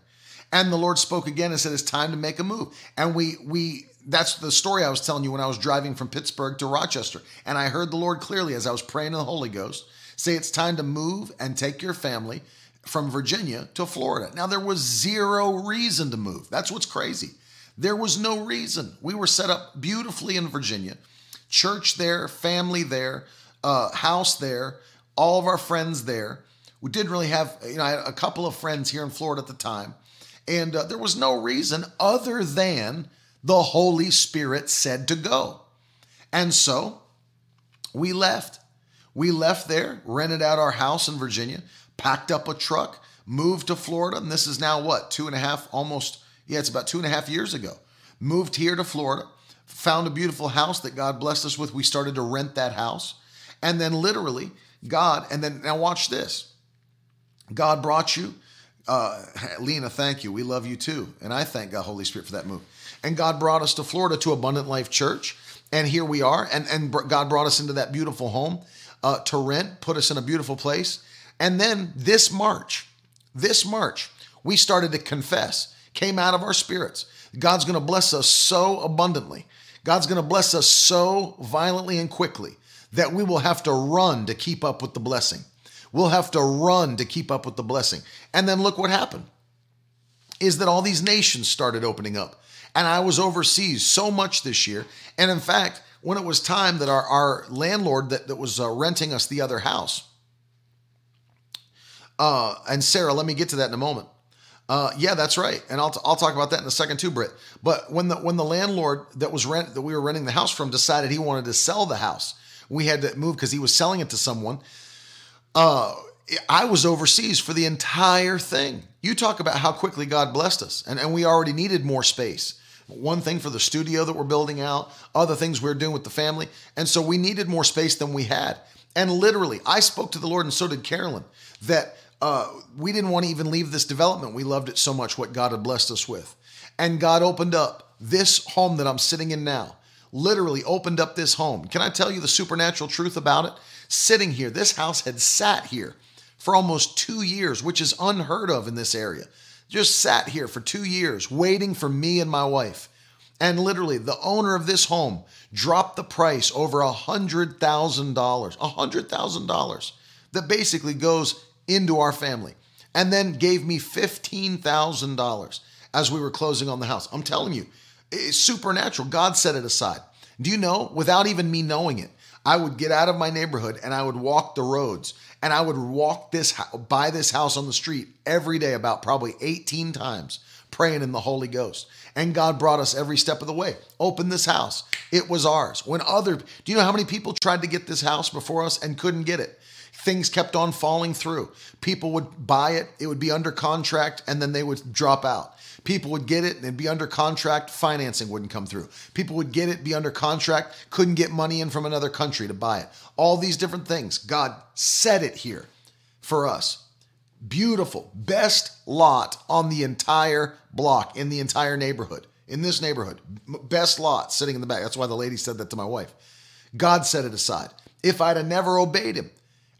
And the Lord spoke again and said, It's time to make a move. And we, we, that's the story I was telling you when I was driving from Pittsburgh to Rochester. And I heard the Lord clearly as I was praying in the Holy Ghost say, It's time to move and take your family from Virginia to Florida. Now, there was zero reason to move. That's what's crazy. There was no reason. We were set up beautifully in Virginia, church there, family there, uh, house there, all of our friends there. We didn't really have, you know, I had a couple of friends here in Florida at the time. And uh, there was no reason other than the Holy Spirit said to go. And so we left. We left there, rented out our house in Virginia, packed up a truck, moved to Florida. And this is now what, two and a half, almost, yeah, it's about two and a half years ago. Moved here to Florida, found a beautiful house that God blessed us with. We started to rent that house. And then literally, God, and then now watch this God brought you uh, Lena, thank you. We love you too. And I thank God, Holy Spirit, for that move. And God brought us to Florida to Abundant Life Church. And here we are. And, and God brought us into that beautiful home uh, to rent, put us in a beautiful place. And then this March, this March, we started to confess, came out of our spirits. God's going to bless us so abundantly. God's going to bless us so violently and quickly that we will have to run to keep up with the blessing. We'll have to run to keep up with the blessing. And then look what happened is that all these nations started opening up. And I was overseas so much this year. And in fact, when it was time that our, our landlord that, that was uh, renting us the other house, uh, and Sarah, let me get to that in a moment. Uh, yeah, that's right, and I'll, t- I'll talk about that in a second too, Britt. But when the when the landlord that was rent that we were renting the house from decided he wanted to sell the house, we had to move because he was selling it to someone uh, I was overseas for the entire thing. You talk about how quickly God blessed us, and, and we already needed more space. One thing for the studio that we're building out, other things we we're doing with the family. And so we needed more space than we had. And literally, I spoke to the Lord, and so did Carolyn, that uh, we didn't want to even leave this development. We loved it so much, what God had blessed us with. And God opened up this home that I'm sitting in now, literally opened up this home. Can I tell you the supernatural truth about it? sitting here. This house had sat here for almost two years, which is unheard of in this area. Just sat here for two years, waiting for me and my wife. And literally, the owner of this home dropped the price over a $100,000, a $100,000 that basically goes into our family, and then gave me $15,000 as we were closing on the house. I'm telling you, it's supernatural. God set it aside. Do you know, without even me knowing it, I would get out of my neighborhood and I would walk the roads and I would walk this by this house on the street every day about probably 18 times praying in the Holy Ghost. And God brought us every step of the way. Open this house. It was ours. When other, do you know how many people tried to get this house before us and couldn't get it? Things kept on falling through. People would buy it, it would be under contract, and then they would drop out. People would get it and be under contract, financing wouldn't come through. People would get it, be under contract, couldn't get money in from another country to buy it. All these different things. God set it here for us. Beautiful, best lot on the entire block, in the entire neighborhood, in this neighborhood. Best lot sitting in the back. That's why the lady said that to my wife. God set it aside. If I'd have never obeyed him,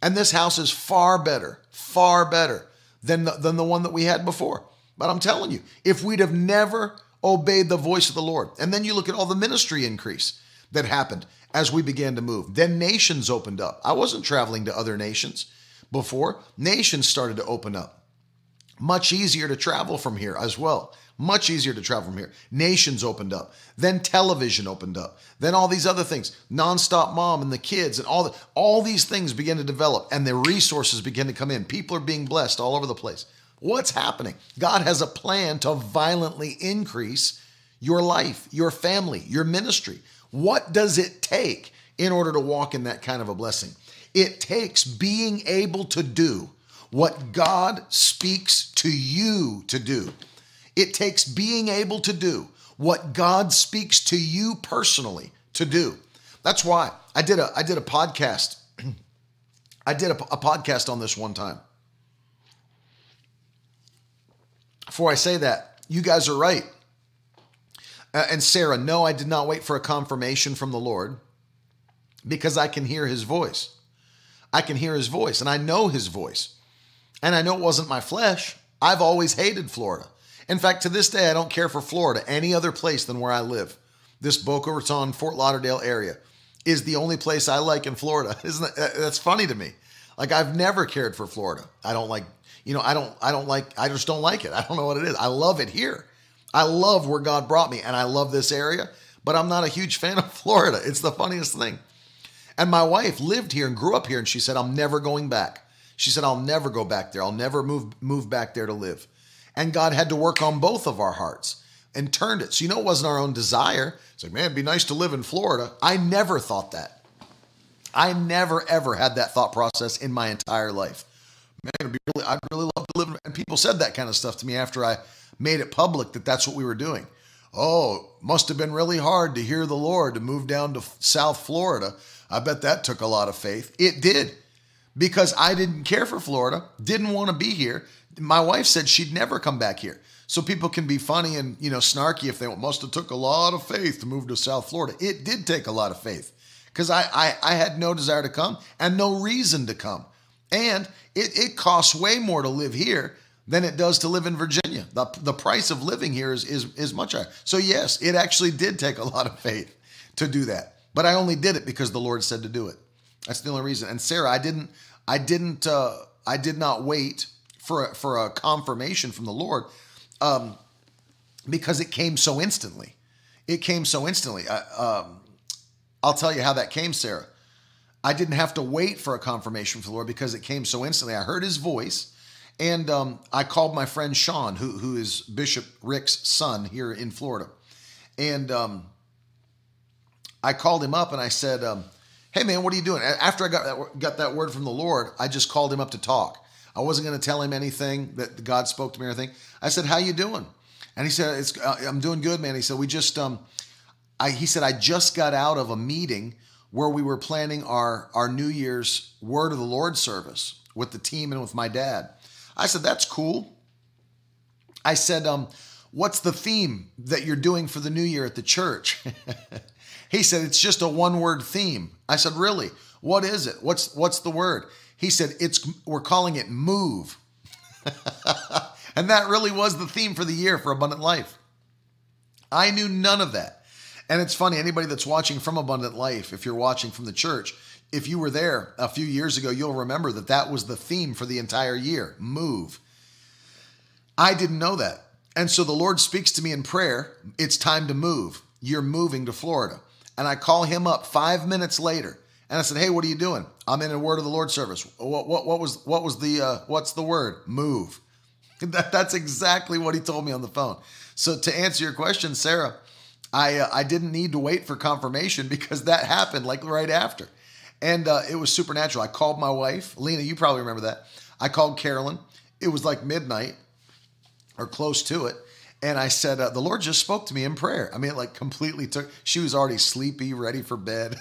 and this house is far better, far better than the, than the one that we had before. But I'm telling you, if we'd have never obeyed the voice of the Lord, and then you look at all the ministry increase that happened as we began to move, then nations opened up. I wasn't traveling to other nations before, nations started to open up. Much easier to travel from here as well. Much easier to travel from here. Nations opened up. Then television opened up. Then all these other things, nonstop mom and the kids and all the, all these things began to develop and the resources began to come in. People are being blessed all over the place. What's happening? God has a plan to violently increase your life, your family, your ministry. What does it take in order to walk in that kind of a blessing? It takes being able to do what God speaks to you to do. It takes being able to do what God speaks to you personally to do. That's why I did a I did a podcast. I did a, a podcast on this one time. Before I say that, you guys are right. Uh, and Sarah, no, I did not wait for a confirmation from the Lord because I can hear his voice. I can hear his voice and I know his voice. And I know it wasn't my flesh. I've always hated Florida. In fact, to this day, I don't care for Florida any other place than where I live. This Boca Raton, Fort Lauderdale area is the only place I like in Florida. Isn't that, uh, that's funny to me? Like I've never cared for Florida. I don't like you know, I don't I don't like I just don't like it. I don't know what it is. I love it here. I love where God brought me and I love this area, but I'm not a huge fan of Florida. It's the funniest thing. And my wife lived here and grew up here and she said I'm never going back. She said I'll never go back there. I'll never move move back there to live. And God had to work on both of our hearts and turned it. So you know it wasn't our own desire. It's like, man, it'd be nice to live in Florida. I never thought that. I never ever had that thought process in my entire life man, it'd be really, I'd really love to live. And people said that kind of stuff to me after I made it public that that's what we were doing. Oh, must have been really hard to hear the Lord to move down to South Florida. I bet that took a lot of faith. It did because I didn't care for Florida, didn't want to be here. My wife said she'd never come back here. So people can be funny and you know snarky if they want. must have took a lot of faith to move to South Florida. It did take a lot of faith because I, I I had no desire to come and no reason to come. And it, it costs way more to live here than it does to live in Virginia. The, the price of living here is, is, is much higher. So, yes, it actually did take a lot of faith to do that. But I only did it because the Lord said to do it. That's the only reason. And Sarah, I didn't, I didn't, uh, I did not wait for a, for a confirmation from the Lord um, because it came so instantly. It came so instantly. I, um, I'll tell you how that came, Sarah. I didn't have to wait for a confirmation from the Lord because it came so instantly. I heard his voice and um, I called my friend Sean, who, who is Bishop Rick's son here in Florida. And um, I called him up and I said, um, Hey man, what are you doing? After I got that, got that word from the Lord, I just called him up to talk. I wasn't going to tell him anything that God spoke to me or anything. I said, How you doing? And he said, uh, I'm doing good, man. He said, We just, um, I, he said, I just got out of a meeting where we were planning our, our New Year's Word of the Lord service with the team and with my dad. I said, That's cool. I said, um, What's the theme that you're doing for the new year at the church? he said, It's just a one word theme. I said, Really? What is it? What's what's the word? He said, It's we're calling it move. and that really was the theme for the year for Abundant Life. I knew none of that. And it's funny, anybody that's watching from Abundant Life, if you're watching from the church, if you were there a few years ago, you'll remember that that was the theme for the entire year move. I didn't know that. And so the Lord speaks to me in prayer it's time to move. You're moving to Florida. And I call him up five minutes later. And I said, "Hey, what are you doing? I'm in a word of the Lord service. What what, what was what was the uh, what's the word? Move." That, that's exactly what he told me on the phone. So to answer your question, Sarah, I uh, I didn't need to wait for confirmation because that happened like right after, and uh, it was supernatural. I called my wife, Lena. You probably remember that. I called Carolyn. It was like midnight or close to it. And I said, uh, the Lord just spoke to me in prayer. I mean, it like completely took, she was already sleepy, ready for bed.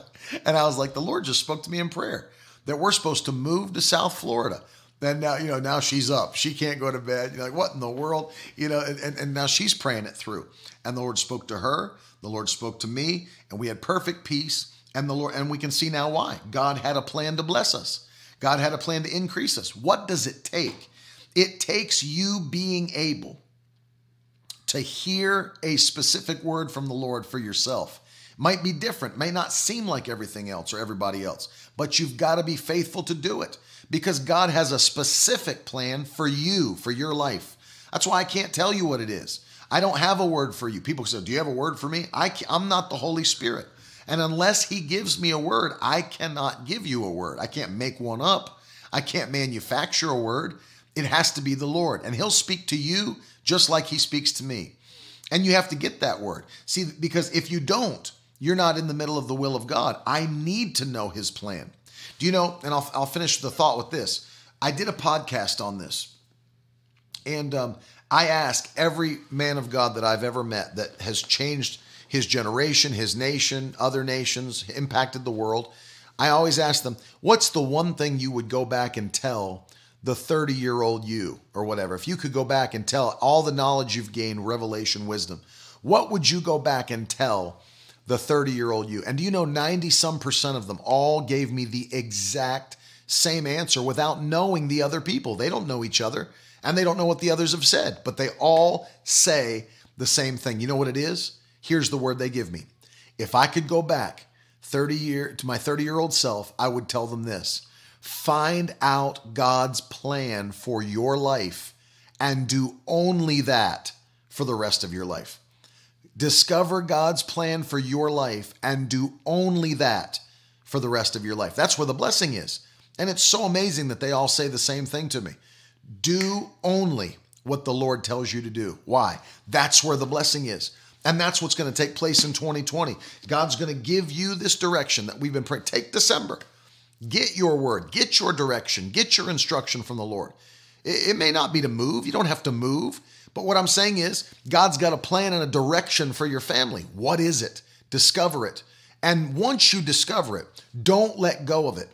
and I was like, the Lord just spoke to me in prayer that we're supposed to move to South Florida. Then now, you know, now she's up. She can't go to bed. You're like, what in the world? You know, and, and, and now she's praying it through. And the Lord spoke to her. The Lord spoke to me, and we had perfect peace. And the Lord, and we can see now why. God had a plan to bless us. God had a plan to increase us. What does it take? It takes you being able to hear a specific word from the Lord for yourself. Might be different, may not seem like everything else or everybody else, but you've got to be faithful to do it because God has a specific plan for you, for your life. That's why I can't tell you what it is. I don't have a word for you. People say, Do you have a word for me? I, I'm not the Holy Spirit. And unless He gives me a word, I cannot give you a word. I can't make one up. I can't manufacture a word. It has to be the Lord. And He'll speak to you just like He speaks to me. And you have to get that word. See, because if you don't, you're not in the middle of the will of God. I need to know His plan. Do you know? And I'll, I'll finish the thought with this. I did a podcast on this. And um, I ask every man of God that I've ever met that has changed his generation, his nation, other nations, impacted the world. I always ask them, what's the one thing you would go back and tell the 30 year old you or whatever? If you could go back and tell all the knowledge you've gained, revelation, wisdom, what would you go back and tell the 30 year old you? And do you know 90 some percent of them all gave me the exact same answer without knowing the other people? They don't know each other and they don't know what the others have said, but they all say the same thing. You know what it is? Here's the word they give me. If I could go back 30 year to my 30 year old self, I would tell them this. Find out God's plan for your life and do only that for the rest of your life. Discover God's plan for your life and do only that for the rest of your life. That's where the blessing is. And it's so amazing that they all say the same thing to me. Do only what the Lord tells you to do. Why? That's where the blessing is. And that's what's going to take place in 2020. God's going to give you this direction that we've been praying. Take December. Get your word, get your direction, get your instruction from the Lord. It, may not be to move, you don't have to move. But what I'm saying is, God's got a plan and a direction for your family. What is it? Discover it. And once you discover it, don't let go of it.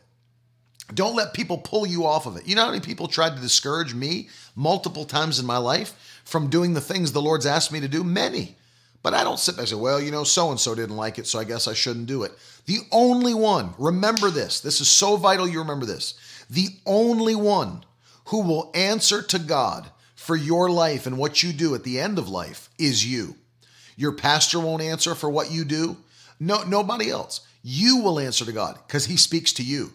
Don't let people pull you off of it. You know how many people tried to discourage me multiple times in my life from doing the things the Lord's asked me to do? Many. But I don't sit there and say, well, you know, so and so didn't like it, so I guess I shouldn't do it. The only one, remember this, this is so vital you remember this. The only one who will answer to God for your life and what you do at the end of life is you. Your pastor won't answer for what you do. No, nobody else. You will answer to God because He speaks to you.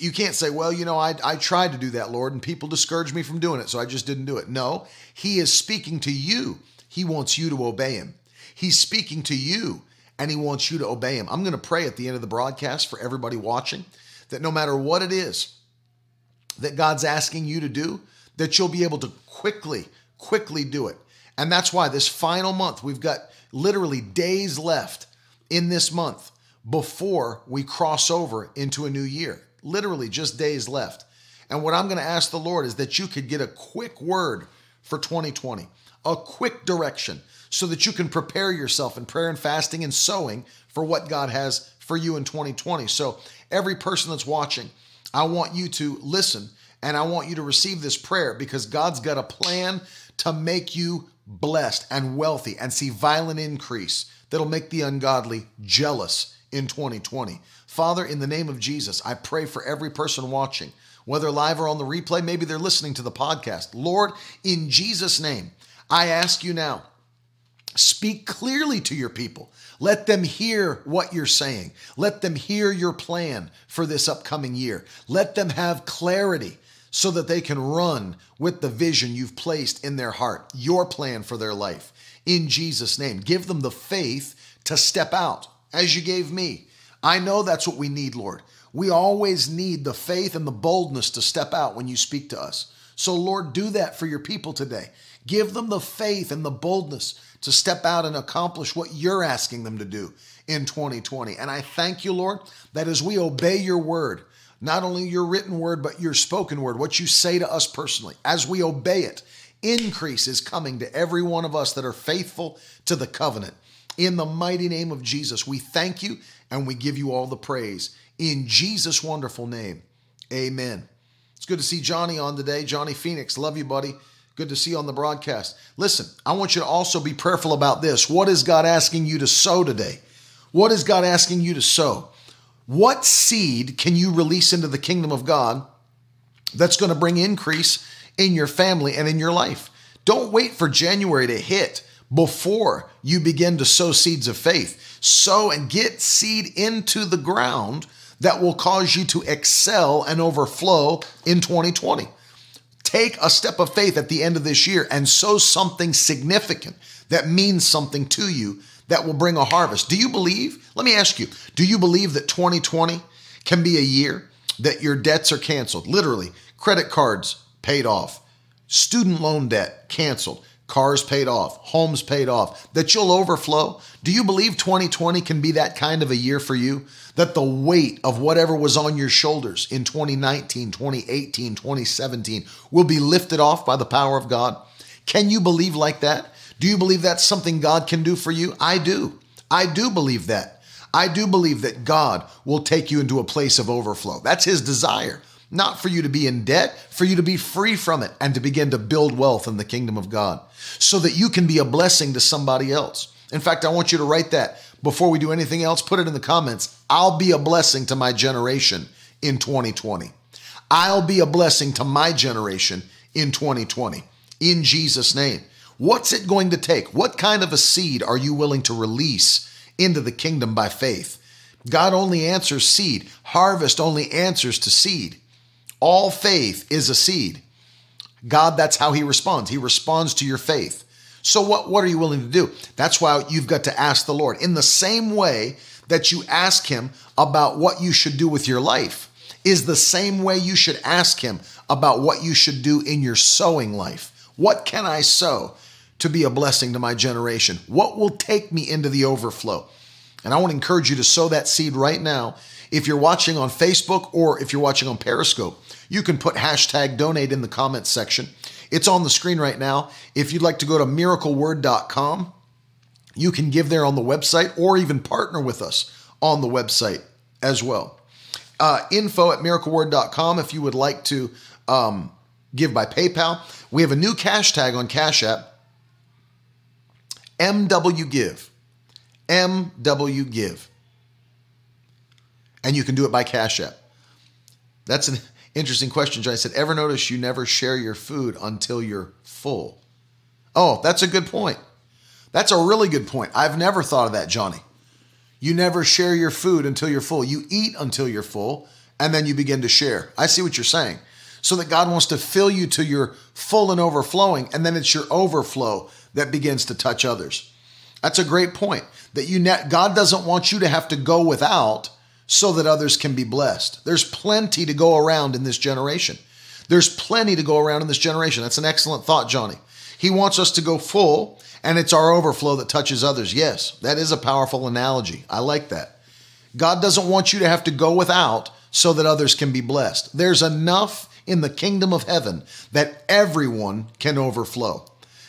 You can't say, well, you know, I, I tried to do that, Lord, and people discouraged me from doing it, so I just didn't do it. No, He is speaking to you. He wants you to obey Him. He's speaking to you and he wants you to obey him. I'm going to pray at the end of the broadcast for everybody watching that no matter what it is that God's asking you to do, that you'll be able to quickly, quickly do it. And that's why this final month, we've got literally days left in this month before we cross over into a new year. Literally just days left. And what I'm going to ask the Lord is that you could get a quick word for 2020, a quick direction so that you can prepare yourself in prayer and fasting and sowing for what God has for you in 2020. So, every person that's watching, I want you to listen and I want you to receive this prayer because God's got a plan to make you blessed and wealthy and see violent increase that'll make the ungodly jealous in 2020. Father, in the name of Jesus, I pray for every person watching, whether live or on the replay, maybe they're listening to the podcast. Lord, in Jesus' name, I ask you now Speak clearly to your people. Let them hear what you're saying. Let them hear your plan for this upcoming year. Let them have clarity so that they can run with the vision you've placed in their heart, your plan for their life. In Jesus' name, give them the faith to step out as you gave me. I know that's what we need, Lord. We always need the faith and the boldness to step out when you speak to us. So, Lord, do that for your people today. Give them the faith and the boldness to step out and accomplish what you're asking them to do in 2020. And I thank you, Lord, that as we obey your word, not only your written word, but your spoken word, what you say to us personally, as we obey it, increase is coming to every one of us that are faithful to the covenant. In the mighty name of Jesus, we thank you and we give you all the praise. In Jesus' wonderful name, amen. It's good to see Johnny on today. Johnny Phoenix, love you, buddy. Good to see you on the broadcast. Listen, I want you to also be prayerful about this. What is God asking you to sow today? What is God asking you to sow? What seed can you release into the kingdom of God that's going to bring increase in your family and in your life? Don't wait for January to hit before you begin to sow seeds of faith. Sow and get seed into the ground that will cause you to excel and overflow in 2020. Take a step of faith at the end of this year and sow something significant that means something to you that will bring a harvest. Do you believe? Let me ask you do you believe that 2020 can be a year that your debts are canceled? Literally, credit cards paid off, student loan debt canceled, cars paid off, homes paid off, that you'll overflow? Do you believe 2020 can be that kind of a year for you? That the weight of whatever was on your shoulders in 2019, 2018, 2017 will be lifted off by the power of God? Can you believe like that? Do you believe that's something God can do for you? I do. I do believe that. I do believe that God will take you into a place of overflow. That's His desire not for you to be in debt, for you to be free from it and to begin to build wealth in the kingdom of God so that you can be a blessing to somebody else. In fact, I want you to write that before we do anything else. Put it in the comments. I'll be a blessing to my generation in 2020. I'll be a blessing to my generation in 2020 in Jesus' name. What's it going to take? What kind of a seed are you willing to release into the kingdom by faith? God only answers seed, harvest only answers to seed. All faith is a seed. God, that's how He responds. He responds to your faith. So, what, what are you willing to do? That's why you've got to ask the Lord. In the same way that you ask Him about what you should do with your life, is the same way you should ask Him about what you should do in your sowing life. What can I sow to be a blessing to my generation? What will take me into the overflow? And I want to encourage you to sow that seed right now. If you're watching on Facebook or if you're watching on Periscope, you can put hashtag donate in the comments section. It's on the screen right now. If you'd like to go to miracleword.com, you can give there on the website or even partner with us on the website as well. Uh, info at miracleword.com if you would like to um, give by PayPal. We have a new cash tag on Cash App MW Give. MW Give. And you can do it by Cash App. That's an interesting question. Johnny said, Ever notice you never share your food until you're full? Oh, that's a good point. That's a really good point. I've never thought of that, Johnny. You never share your food until you're full. You eat until you're full, and then you begin to share. I see what you're saying. So that God wants to fill you to your full and overflowing, and then it's your overflow that begins to touch others. That's a great point. That you ne- God doesn't want you to have to go without so that others can be blessed. There's plenty to go around in this generation. There's plenty to go around in this generation. That's an excellent thought, Johnny. He wants us to go full, and it's our overflow that touches others. Yes, that is a powerful analogy. I like that. God doesn't want you to have to go without so that others can be blessed. There's enough in the kingdom of heaven that everyone can overflow.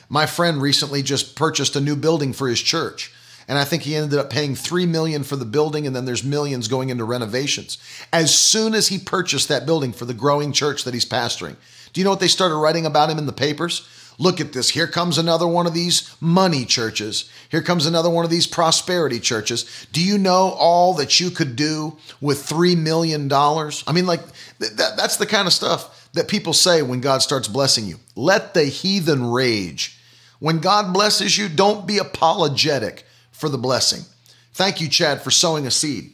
My friend recently just purchased a new building for his church and I think he ended up paying 3 million for the building and then there's millions going into renovations. As soon as he purchased that building for the growing church that he's pastoring, do you know what they started writing about him in the papers? Look at this. Here comes another one of these money churches. Here comes another one of these prosperity churches. Do you know all that you could do with $3 million? I mean, like, that, that's the kind of stuff that people say when God starts blessing you. Let the heathen rage. When God blesses you, don't be apologetic for the blessing. Thank you, Chad, for sowing a seed.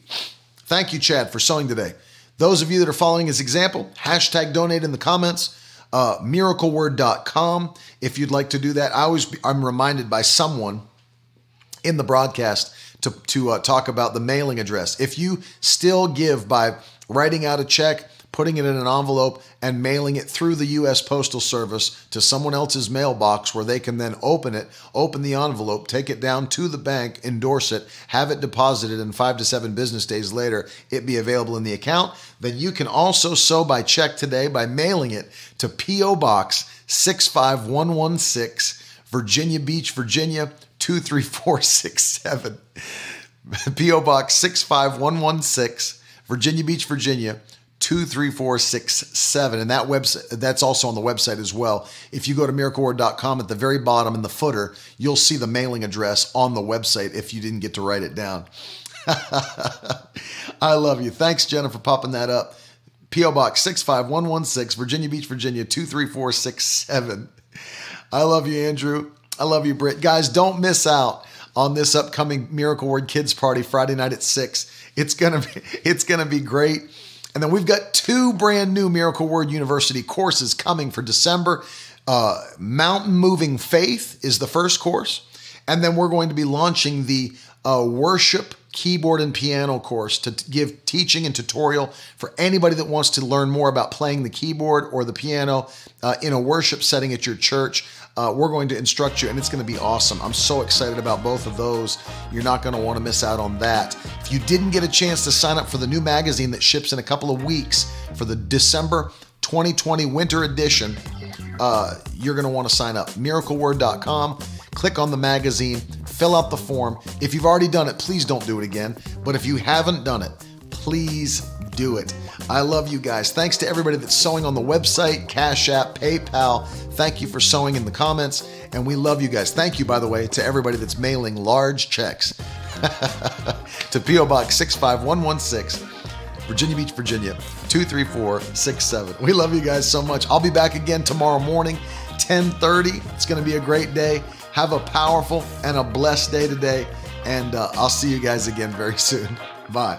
Thank you, Chad, for sowing today. Those of you that are following his example, hashtag donate in the comments, uh, miracleword.com. If you'd like to do that, I always I'm reminded by someone in the broadcast to, to uh, talk about the mailing address. If you still give by writing out a check, putting it in an envelope, and mailing it through the U.S. Postal Service to someone else's mailbox where they can then open it, open the envelope, take it down to the bank, endorse it, have it deposited, and five to seven business days later, it be available in the account. Then you can also sow by check today by mailing it to P.O. Box 65116, Virginia Beach, Virginia 23467. P.O. Box 65116, Virginia Beach, Virginia 23467 and that website that's also on the website as well. If you go to miracleword.com at the very bottom in the footer you'll see the mailing address on the website if you didn't get to write it down. I love you. Thanks jenna for popping that up. Po box 65116 virginia beach virginia 23467 i love you andrew. I love you britt. Guys don't miss out on this upcoming miracle word kids party friday night at 6 it's gonna be it's gonna be great and then we've got two brand new Miracle Word University courses coming for December. Uh, Mountain Moving Faith is the first course. And then we're going to be launching the uh, Worship Keyboard and Piano course to t- give teaching and tutorial for anybody that wants to learn more about playing the keyboard or the piano uh, in a worship setting at your church. Uh, we're going to instruct you, and it's going to be awesome. I'm so excited about both of those. You're not going to want to miss out on that. If you didn't get a chance to sign up for the new magazine that ships in a couple of weeks for the December 2020 winter edition, uh, you're going to want to sign up. MiracleWord.com. Click on the magazine, fill out the form. If you've already done it, please don't do it again. But if you haven't done it, please do it. I love you guys. Thanks to everybody that's sowing on the website, Cash App, PayPal. Thank you for sowing in the comments. And we love you guys. Thank you, by the way, to everybody that's mailing large checks to P.O. Box 65116. Virginia Beach, Virginia, 23467. We love you guys so much. I'll be back again tomorrow morning, 1030. It's going to be a great day. Have a powerful and a blessed day today. And uh, I'll see you guys again very soon. Bye.